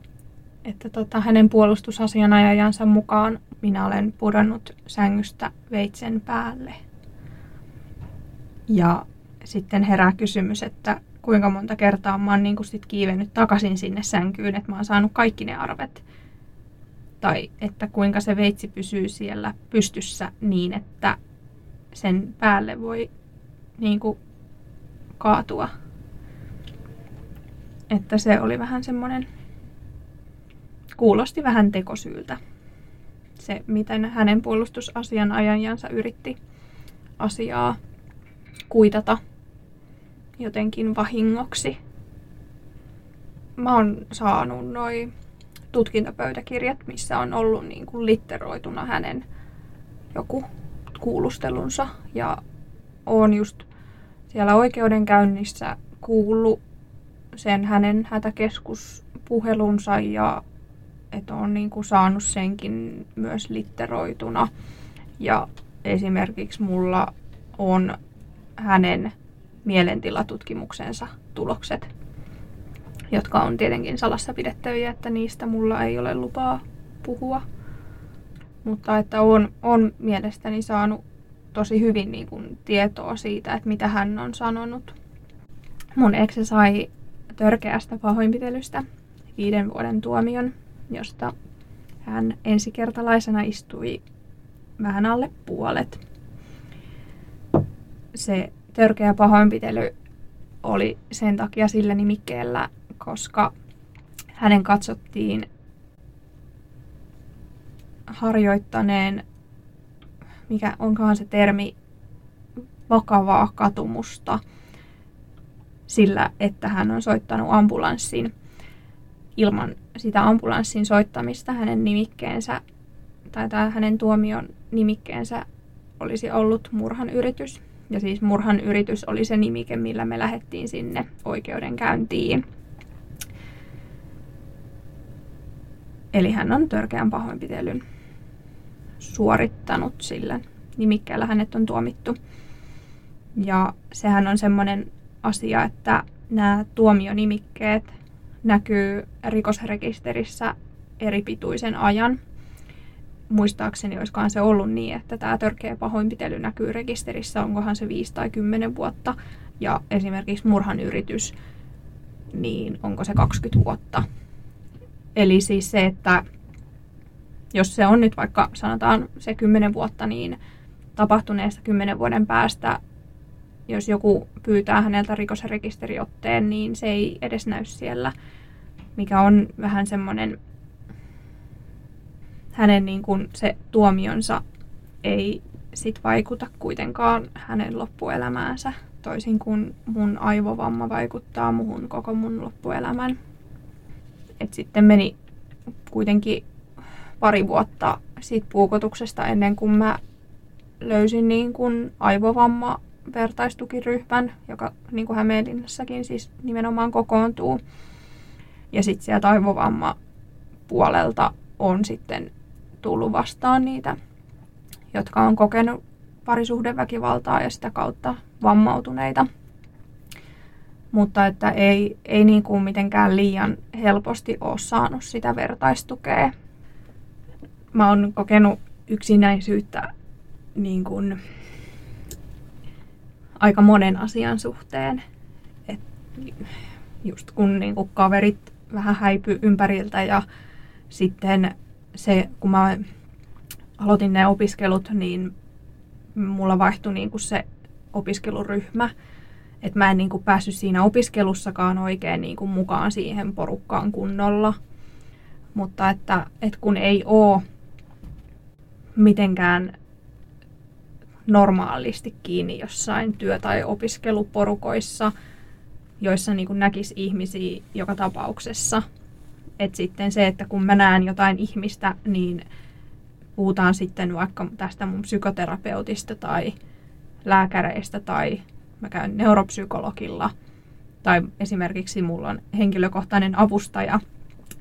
että tota, hänen puolustusasianajajansa mukaan minä olen pudonnut sängystä veitsen päälle. Ja sitten herää kysymys, että kuinka monta kertaa mä oon niin sit kiivennyt takaisin sinne sänkyyn, että mä oon saanut kaikki ne arvet. Tai että kuinka se veitsi pysyy siellä pystyssä niin, että sen päälle voi niin kuin kaatua. Että se oli vähän semmoinen, kuulosti vähän tekosyyltä. Se, miten hänen puolustusasianajajansa yritti asiaa kuitata jotenkin vahingoksi. Mä oon saanut noin tutkintapöytäkirjat, missä on ollut niin kuin litteroituna hänen joku kuulustelunsa ja on just siellä oikeudenkäynnissä kuullut sen hänen hätäkeskuspuhelunsa ja että on niin kuin saanut senkin myös litteroituna. Ja esimerkiksi mulla on hänen mielentilatutkimuksensa tulokset, jotka on tietenkin salassa pidettäviä, että niistä mulla ei ole lupaa puhua. Mutta että on, on mielestäni saanut tosi hyvin niin kuin, tietoa siitä, että mitä hän on sanonut. Mun ex sai törkeästä pahoinpitelystä viiden vuoden tuomion, josta hän ensikertalaisena istui vähän alle puolet. Se törkeä pahoinpitely oli sen takia sillä nimikkeellä, koska hänen katsottiin harjoittaneen, mikä onkaan se termi, vakavaa katumusta sillä, että hän on soittanut ambulanssin. Ilman sitä ambulanssin soittamista hänen nimikkeensä tai tämä hänen tuomion nimikkeensä olisi ollut murhan yritys. Ja siis murhan yritys oli se nimike, millä me lähdettiin sinne oikeudenkäyntiin. Eli hän on törkeän pahoinpitelyn suorittanut sillä nimikkeellä hänet on tuomittu. Ja sehän on semmoinen asia, että nämä tuomionimikkeet näkyy rikosrekisterissä eri pituisen ajan. Muistaakseni olisikohan se ollut niin, että tämä törkeä pahoinpitely näkyy rekisterissä, onkohan se 5 tai 10 vuotta. Ja esimerkiksi murhan yritys, niin onko se 20 vuotta. Eli siis se, että jos se on nyt vaikka sanotaan se 10 vuotta, niin tapahtuneesta 10 vuoden päästä jos joku pyytää häneltä rikosrekisteriotteen, niin se ei edes näy siellä, mikä on vähän semmoinen hänen niin kuin se tuomionsa ei sit vaikuta kuitenkaan hänen loppuelämäänsä, toisin kuin mun aivovamma vaikuttaa muhun koko mun loppuelämän. Et sitten meni kuitenkin pari vuotta siitä puukotuksesta ennen kuin mä löysin niin kuin aivovamma vertaistukiryhmän, joka niin kuin Hämeenlinnassakin siis nimenomaan kokoontuu. Ja sitten sieltä aivovamma puolelta on sitten tullut vastaan niitä, jotka on kokenut parisuhdeväkivaltaa ja sitä kautta vammautuneita. Mutta että ei, ei niin kuin mitenkään liian helposti ole saanut sitä vertaistukea. Mä oon kokenut yksinäisyyttä niin kuin aika monen asian suhteen. Et just kun niin kuin kaverit vähän häipy ympäriltä ja sitten se, kun mä aloitin ne opiskelut, niin mulla vaihtui niin kuin se opiskeluryhmä. Että mä en niin kuin päässyt siinä opiskelussakaan oikein niin kuin mukaan siihen porukkaan kunnolla. Mutta että, että kun ei ole mitenkään normaalisti kiinni jossain työ- tai opiskeluporukoissa, joissa niin näkisi ihmisiä joka tapauksessa. Et sitten se, että kun mä näen jotain ihmistä, niin puhutaan sitten vaikka tästä mun psykoterapeutista tai lääkäreistä tai mä käyn neuropsykologilla tai esimerkiksi mulla on henkilökohtainen avustaja,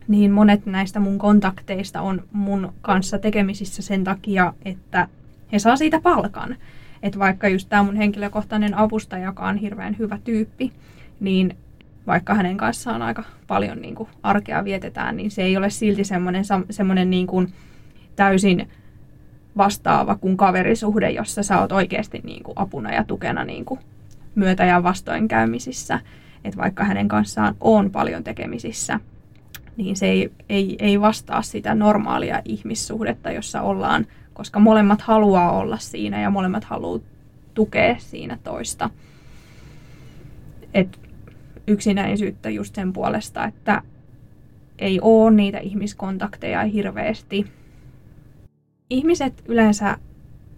niin monet näistä mun kontakteista on mun kanssa tekemisissä sen takia, että he saa siitä palkan. Että vaikka just tämä mun henkilökohtainen avustaja, joka on hirveän hyvä tyyppi, niin vaikka hänen kanssaan aika paljon niin kuin arkea vietetään, niin se ei ole silti semmoinen, semmoinen niin kuin täysin vastaava kuin kaverisuhde, jossa sä oot oikeasti niin kuin apuna ja tukena niin kuin myötä- ja vastoinkäymisissä. Että vaikka hänen kanssaan on paljon tekemisissä, niin se ei, ei, ei vastaa sitä normaalia ihmissuhdetta, jossa ollaan koska molemmat haluaa olla siinä ja molemmat haluaa tukea siinä toista. Et yksinäisyyttä just sen puolesta, että ei ole niitä ihmiskontakteja hirveästi. Ihmiset yleensä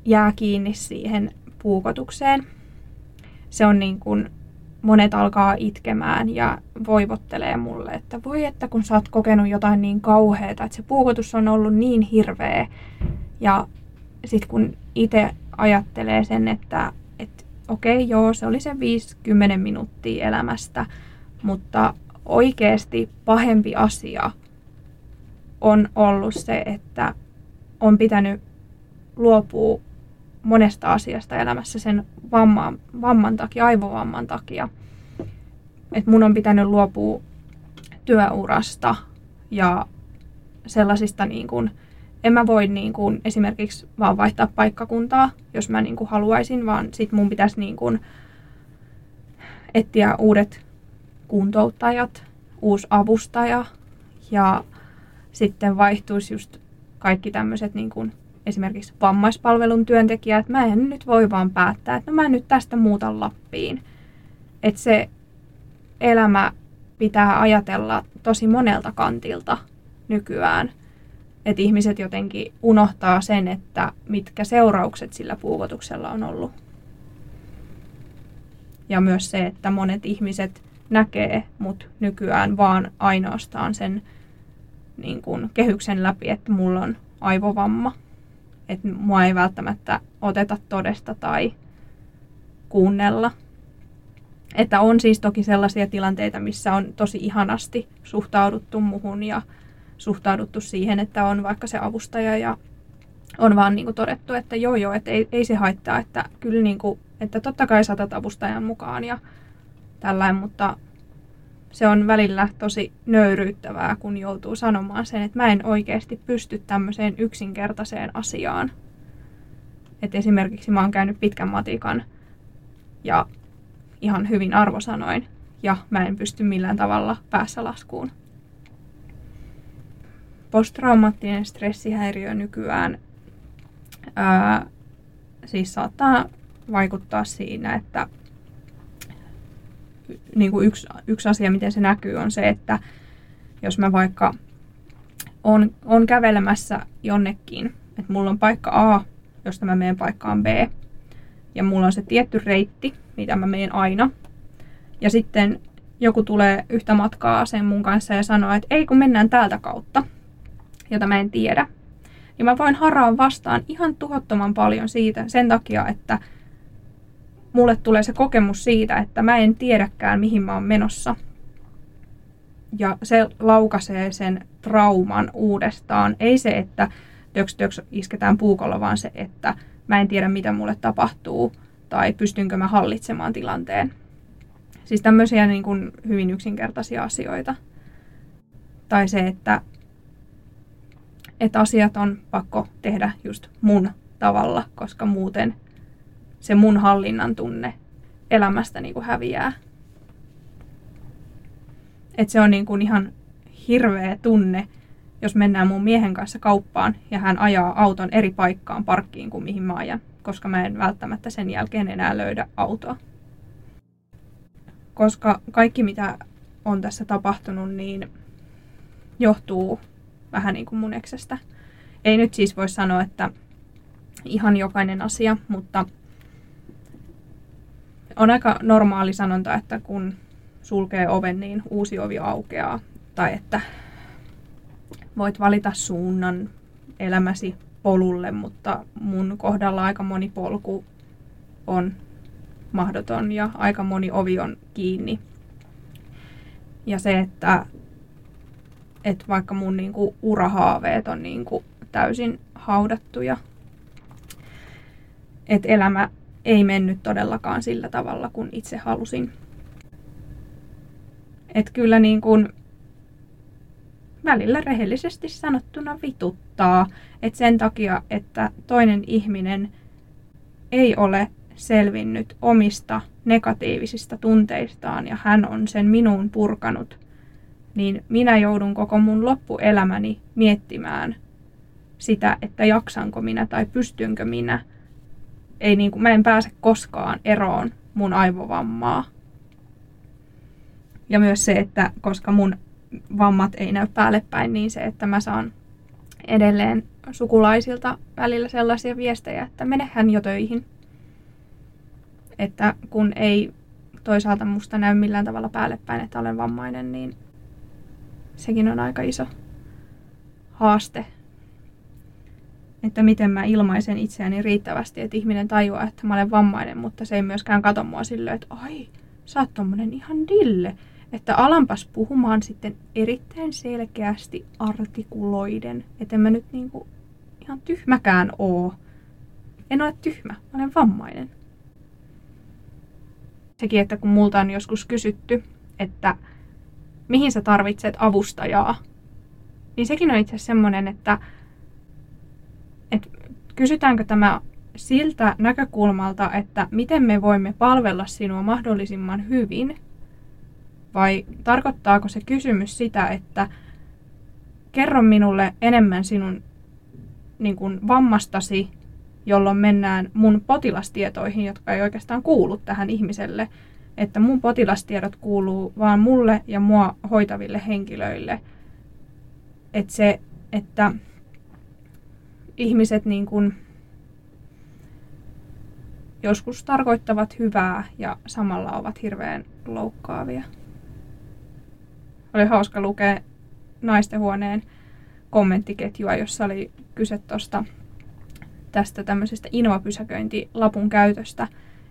jää kiinni siihen puukotukseen. Se on niin kuin monet alkaa itkemään ja voivottelee mulle, että voi että kun sä oot kokenut jotain niin kauheata, että se puukotus on ollut niin hirveä, ja sitten kun itse ajattelee sen, että, että okei, okay, joo, se oli se 50 minuuttia elämästä, mutta oikeasti pahempi asia on ollut se, että on pitänyt luopua monesta asiasta elämässä sen vamman, vamman takia, aivovamman takia. Että mun on pitänyt luopua työurasta ja sellaisista niin kuin en mä voi niin kuin esimerkiksi vaan vaihtaa paikkakuntaa, jos mä niin kuin haluaisin, vaan sit mun pitäisi niin kuin etsiä uudet kuntouttajat, uusi avustaja ja sitten vaihtuisi just kaikki tämmöiset niin esimerkiksi vammaispalvelun työntekijät. Mä en nyt voi vaan päättää, että no mä nyt tästä muutan Lappiin. Että se elämä pitää ajatella tosi monelta kantilta nykyään – että ihmiset jotenkin unohtaa sen, että mitkä seuraukset sillä puukotuksella on ollut. Ja myös se, että monet ihmiset näkee mut nykyään vaan ainoastaan sen niin kun, kehyksen läpi, että mulla on aivovamma. Että mua ei välttämättä oteta todesta tai kuunnella. Että on siis toki sellaisia tilanteita, missä on tosi ihanasti suhtauduttu muhun ja suhtauduttu siihen, että on vaikka se avustaja ja on vaan niin kuin todettu, että joo joo, että ei, ei se haittaa, että kyllä niin kuin, että totta kai saatat avustajan mukaan ja tällainen, mutta se on välillä tosi nöyryyttävää, kun joutuu sanomaan sen, että mä en oikeasti pysty tämmöiseen yksinkertaiseen asiaan. Että esimerkiksi mä oon käynyt pitkän matikan ja ihan hyvin arvosanoin ja mä en pysty millään tavalla päässä laskuun posttraumaattinen stressihäiriö nykyään ää, siis saattaa vaikuttaa siinä, että niin kuin yksi, yksi asia, miten se näkyy, on se, että jos mä vaikka on, on kävelemässä jonnekin, että mulla on paikka A, josta mä menen paikkaan B, ja mulla on se tietty reitti, mitä mä menen aina, ja sitten joku tulee yhtä matkaa sen mun kanssa ja sanoo, että ei kun mennään täältä kautta, jota mä en tiedä, niin mä voin haraa vastaan ihan tuhottoman paljon siitä sen takia, että mulle tulee se kokemus siitä, että mä en tiedäkään mihin mä oon menossa. Ja se laukaisee sen trauman uudestaan. Ei se, että töks töks isketään puukolla, vaan se, että mä en tiedä mitä mulle tapahtuu tai pystynkö mä hallitsemaan tilanteen. Siis tämmöisiä niin kuin hyvin yksinkertaisia asioita. Tai se, että, että asiat on pakko tehdä just mun tavalla, koska muuten se mun hallinnan tunne elämästä niin kuin häviää. Et se on niin kuin ihan hirveä tunne, jos mennään mun miehen kanssa kauppaan ja hän ajaa auton eri paikkaan parkkiin kuin mihin mä ajan, koska mä en välttämättä sen jälkeen enää löydä autoa koska kaikki mitä on tässä tapahtunut, niin johtuu vähän niin kuin mun eksestä. Ei nyt siis voi sanoa, että ihan jokainen asia, mutta on aika normaali sanonta, että kun sulkee oven, niin uusi ovi aukeaa. Tai että voit valita suunnan elämäsi polulle, mutta mun kohdalla aika moni polku on mahdoton ja aika moni ovi on kiinni. Ja se, että, että vaikka mun niinku urahaaveet on niinku täysin haudattuja, että elämä ei mennyt todellakaan sillä tavalla, kun itse halusin. Että kyllä niin kuin välillä rehellisesti sanottuna vituttaa, että sen takia, että toinen ihminen ei ole selvinnyt omista negatiivisista tunteistaan ja hän on sen minuun purkanut, niin minä joudun koko mun loppuelämäni miettimään sitä, että jaksanko minä tai pystynkö minä. Ei niin kuin, mä en pääse koskaan eroon mun aivovammaa. Ja myös se, että koska mun vammat ei näy päälle päin, niin se, että mä saan edelleen sukulaisilta välillä sellaisia viestejä, että menehän jo töihin että kun ei toisaalta musta näy millään tavalla päälle päin, että olen vammainen, niin sekin on aika iso haaste. Että miten mä ilmaisen itseäni riittävästi, että ihminen tajuaa, että mä olen vammainen, mutta se ei myöskään kato mua silleen, että ai, sä oot tommonen ihan dille. Että alampas puhumaan sitten erittäin selkeästi artikuloiden. Että mä nyt niinku ihan tyhmäkään oo. En ole tyhmä, mä olen vammainen sekin, että kun multa on joskus kysytty, että mihin sä tarvitset avustajaa, niin sekin on itse asiassa semmoinen, että, että kysytäänkö tämä siltä näkökulmalta, että miten me voimme palvella sinua mahdollisimman hyvin, vai tarkoittaako se kysymys sitä, että kerro minulle enemmän sinun niin kuin, vammastasi jolloin mennään mun potilastietoihin, jotka ei oikeastaan kuulu tähän ihmiselle. Että mun potilastiedot kuuluu vaan mulle ja mua hoitaville henkilöille. Että se, että ihmiset niin kuin joskus tarkoittavat hyvää ja samalla ovat hirveän loukkaavia. Oli hauska lukea naistenhuoneen kommenttiketjua, jossa oli kyse tuosta tästä tämmöisestä Inva-pysäköintilapun käytöstä.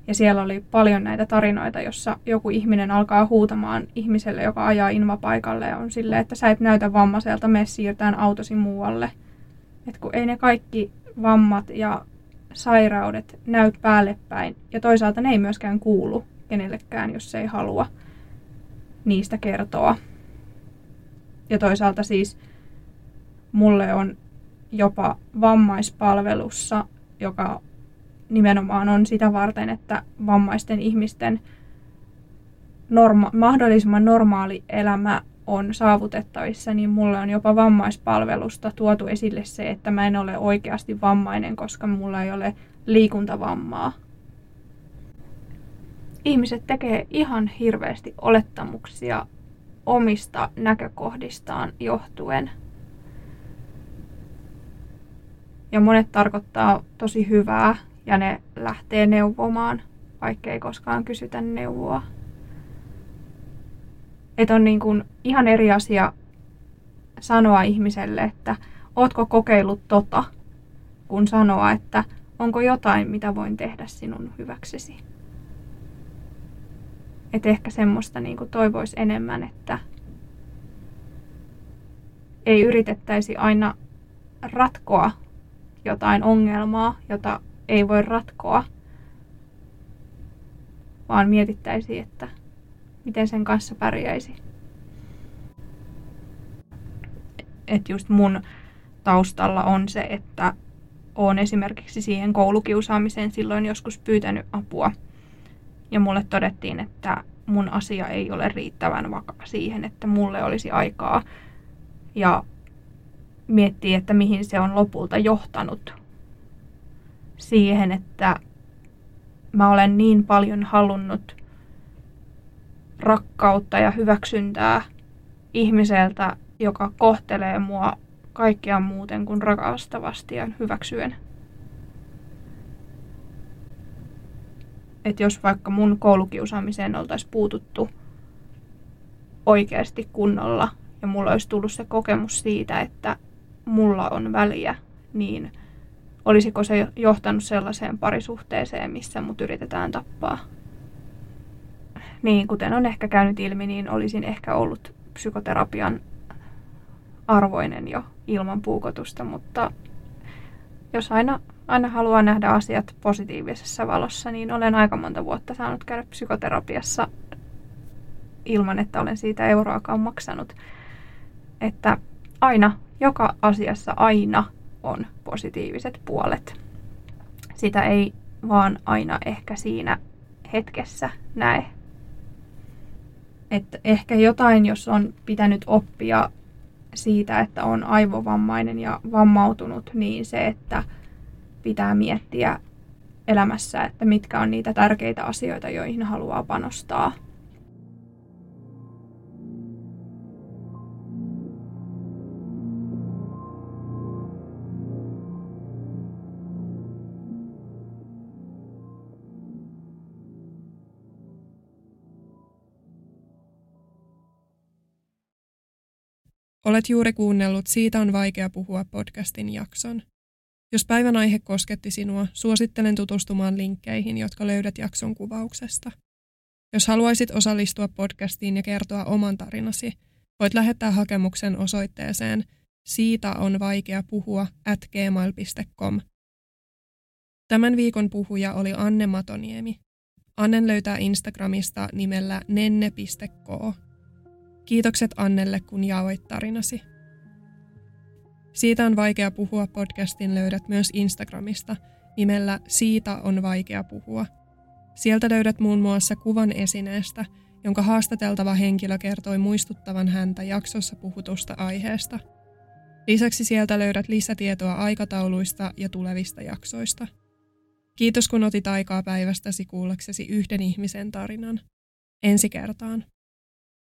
Ja siellä oli paljon näitä tarinoita, jossa joku ihminen alkaa huutamaan ihmiselle, joka ajaa Inva-paikalle ja on silleen, että sä et näytä vammaiselta, me siirtään autosi muualle. Et kun ei ne kaikki vammat ja sairaudet näy päälle päin. Ja toisaalta ne ei myöskään kuulu kenellekään, jos ei halua niistä kertoa. Ja toisaalta siis mulle on jopa vammaispalvelussa, joka nimenomaan on sitä varten, että vammaisten ihmisten norma- mahdollisimman normaali elämä on saavutettavissa, niin mulle on jopa vammaispalvelusta tuotu esille se, että mä en ole oikeasti vammainen, koska mulla ei ole liikuntavammaa. ihmiset tekee ihan hirveästi olettamuksia omista näkökohdistaan johtuen. Ja monet tarkoittaa tosi hyvää ja ne lähtee neuvomaan, vaikka ei koskaan kysytä neuvoa. Että on niin kuin ihan eri asia sanoa ihmiselle, että ootko kokeillut tota, kun sanoa, että onko jotain, mitä voin tehdä sinun hyväksesi. Että ehkä semmoista niin kuin toivoisi enemmän, että ei yritettäisi aina ratkoa jotain ongelmaa, jota ei voi ratkoa, vaan mietittäisiin, että miten sen kanssa pärjäisi. Että just mun taustalla on se, että olen esimerkiksi siihen koulukiusaamiseen silloin joskus pyytänyt apua. Ja mulle todettiin, että mun asia ei ole riittävän vakava siihen, että mulle olisi aikaa. Ja miettii, että mihin se on lopulta johtanut. Siihen, että mä olen niin paljon halunnut rakkautta ja hyväksyntää ihmiseltä, joka kohtelee mua kaikkea muuten kuin rakastavasti ja hyväksyen. Että jos vaikka mun koulukiusaamiseen oltaisi puututtu oikeasti kunnolla ja mulla olisi tullut se kokemus siitä, että mulla on väliä, niin olisiko se johtanut sellaiseen parisuhteeseen, missä mut yritetään tappaa? Niin, kuten on ehkä käynyt ilmi, niin olisin ehkä ollut psykoterapian arvoinen jo ilman puukotusta, mutta jos aina, aina haluaa nähdä asiat positiivisessa valossa, niin olen aika monta vuotta saanut käydä psykoterapiassa ilman, että olen siitä euroakaan maksanut. Että aina, joka asiassa aina on positiiviset puolet. Sitä ei vaan aina ehkä siinä hetkessä näe. Että ehkä jotain, jos on pitänyt oppia siitä, että on aivovammainen ja vammautunut, niin se, että pitää miettiä elämässä, että mitkä on niitä tärkeitä asioita, joihin haluaa panostaa – Olet juuri kuunnellut Siitä on vaikea puhua podcastin jakson. Jos päivän aihe kosketti sinua, suosittelen tutustumaan linkkeihin, jotka löydät jakson kuvauksesta. Jos haluaisit osallistua podcastiin ja kertoa oman tarinasi, voit lähettää hakemuksen osoitteeseen siitä on vaikea puhua at gmail.com. Tämän viikon puhuja oli Anne Matoniemi. Annen löytää Instagramista nimellä nenne.ko. Kiitokset Annelle, kun jaoit tarinasi. Siitä on vaikea puhua podcastin löydät myös Instagramista nimellä Siitä on vaikea puhua. Sieltä löydät muun muassa kuvan esineestä, jonka haastateltava henkilö kertoi muistuttavan häntä jaksossa puhutusta aiheesta. Lisäksi sieltä löydät lisätietoa aikatauluista ja tulevista jaksoista. Kiitos kun otit aikaa päivästäsi kuullaksesi yhden ihmisen tarinan. Ensi kertaan.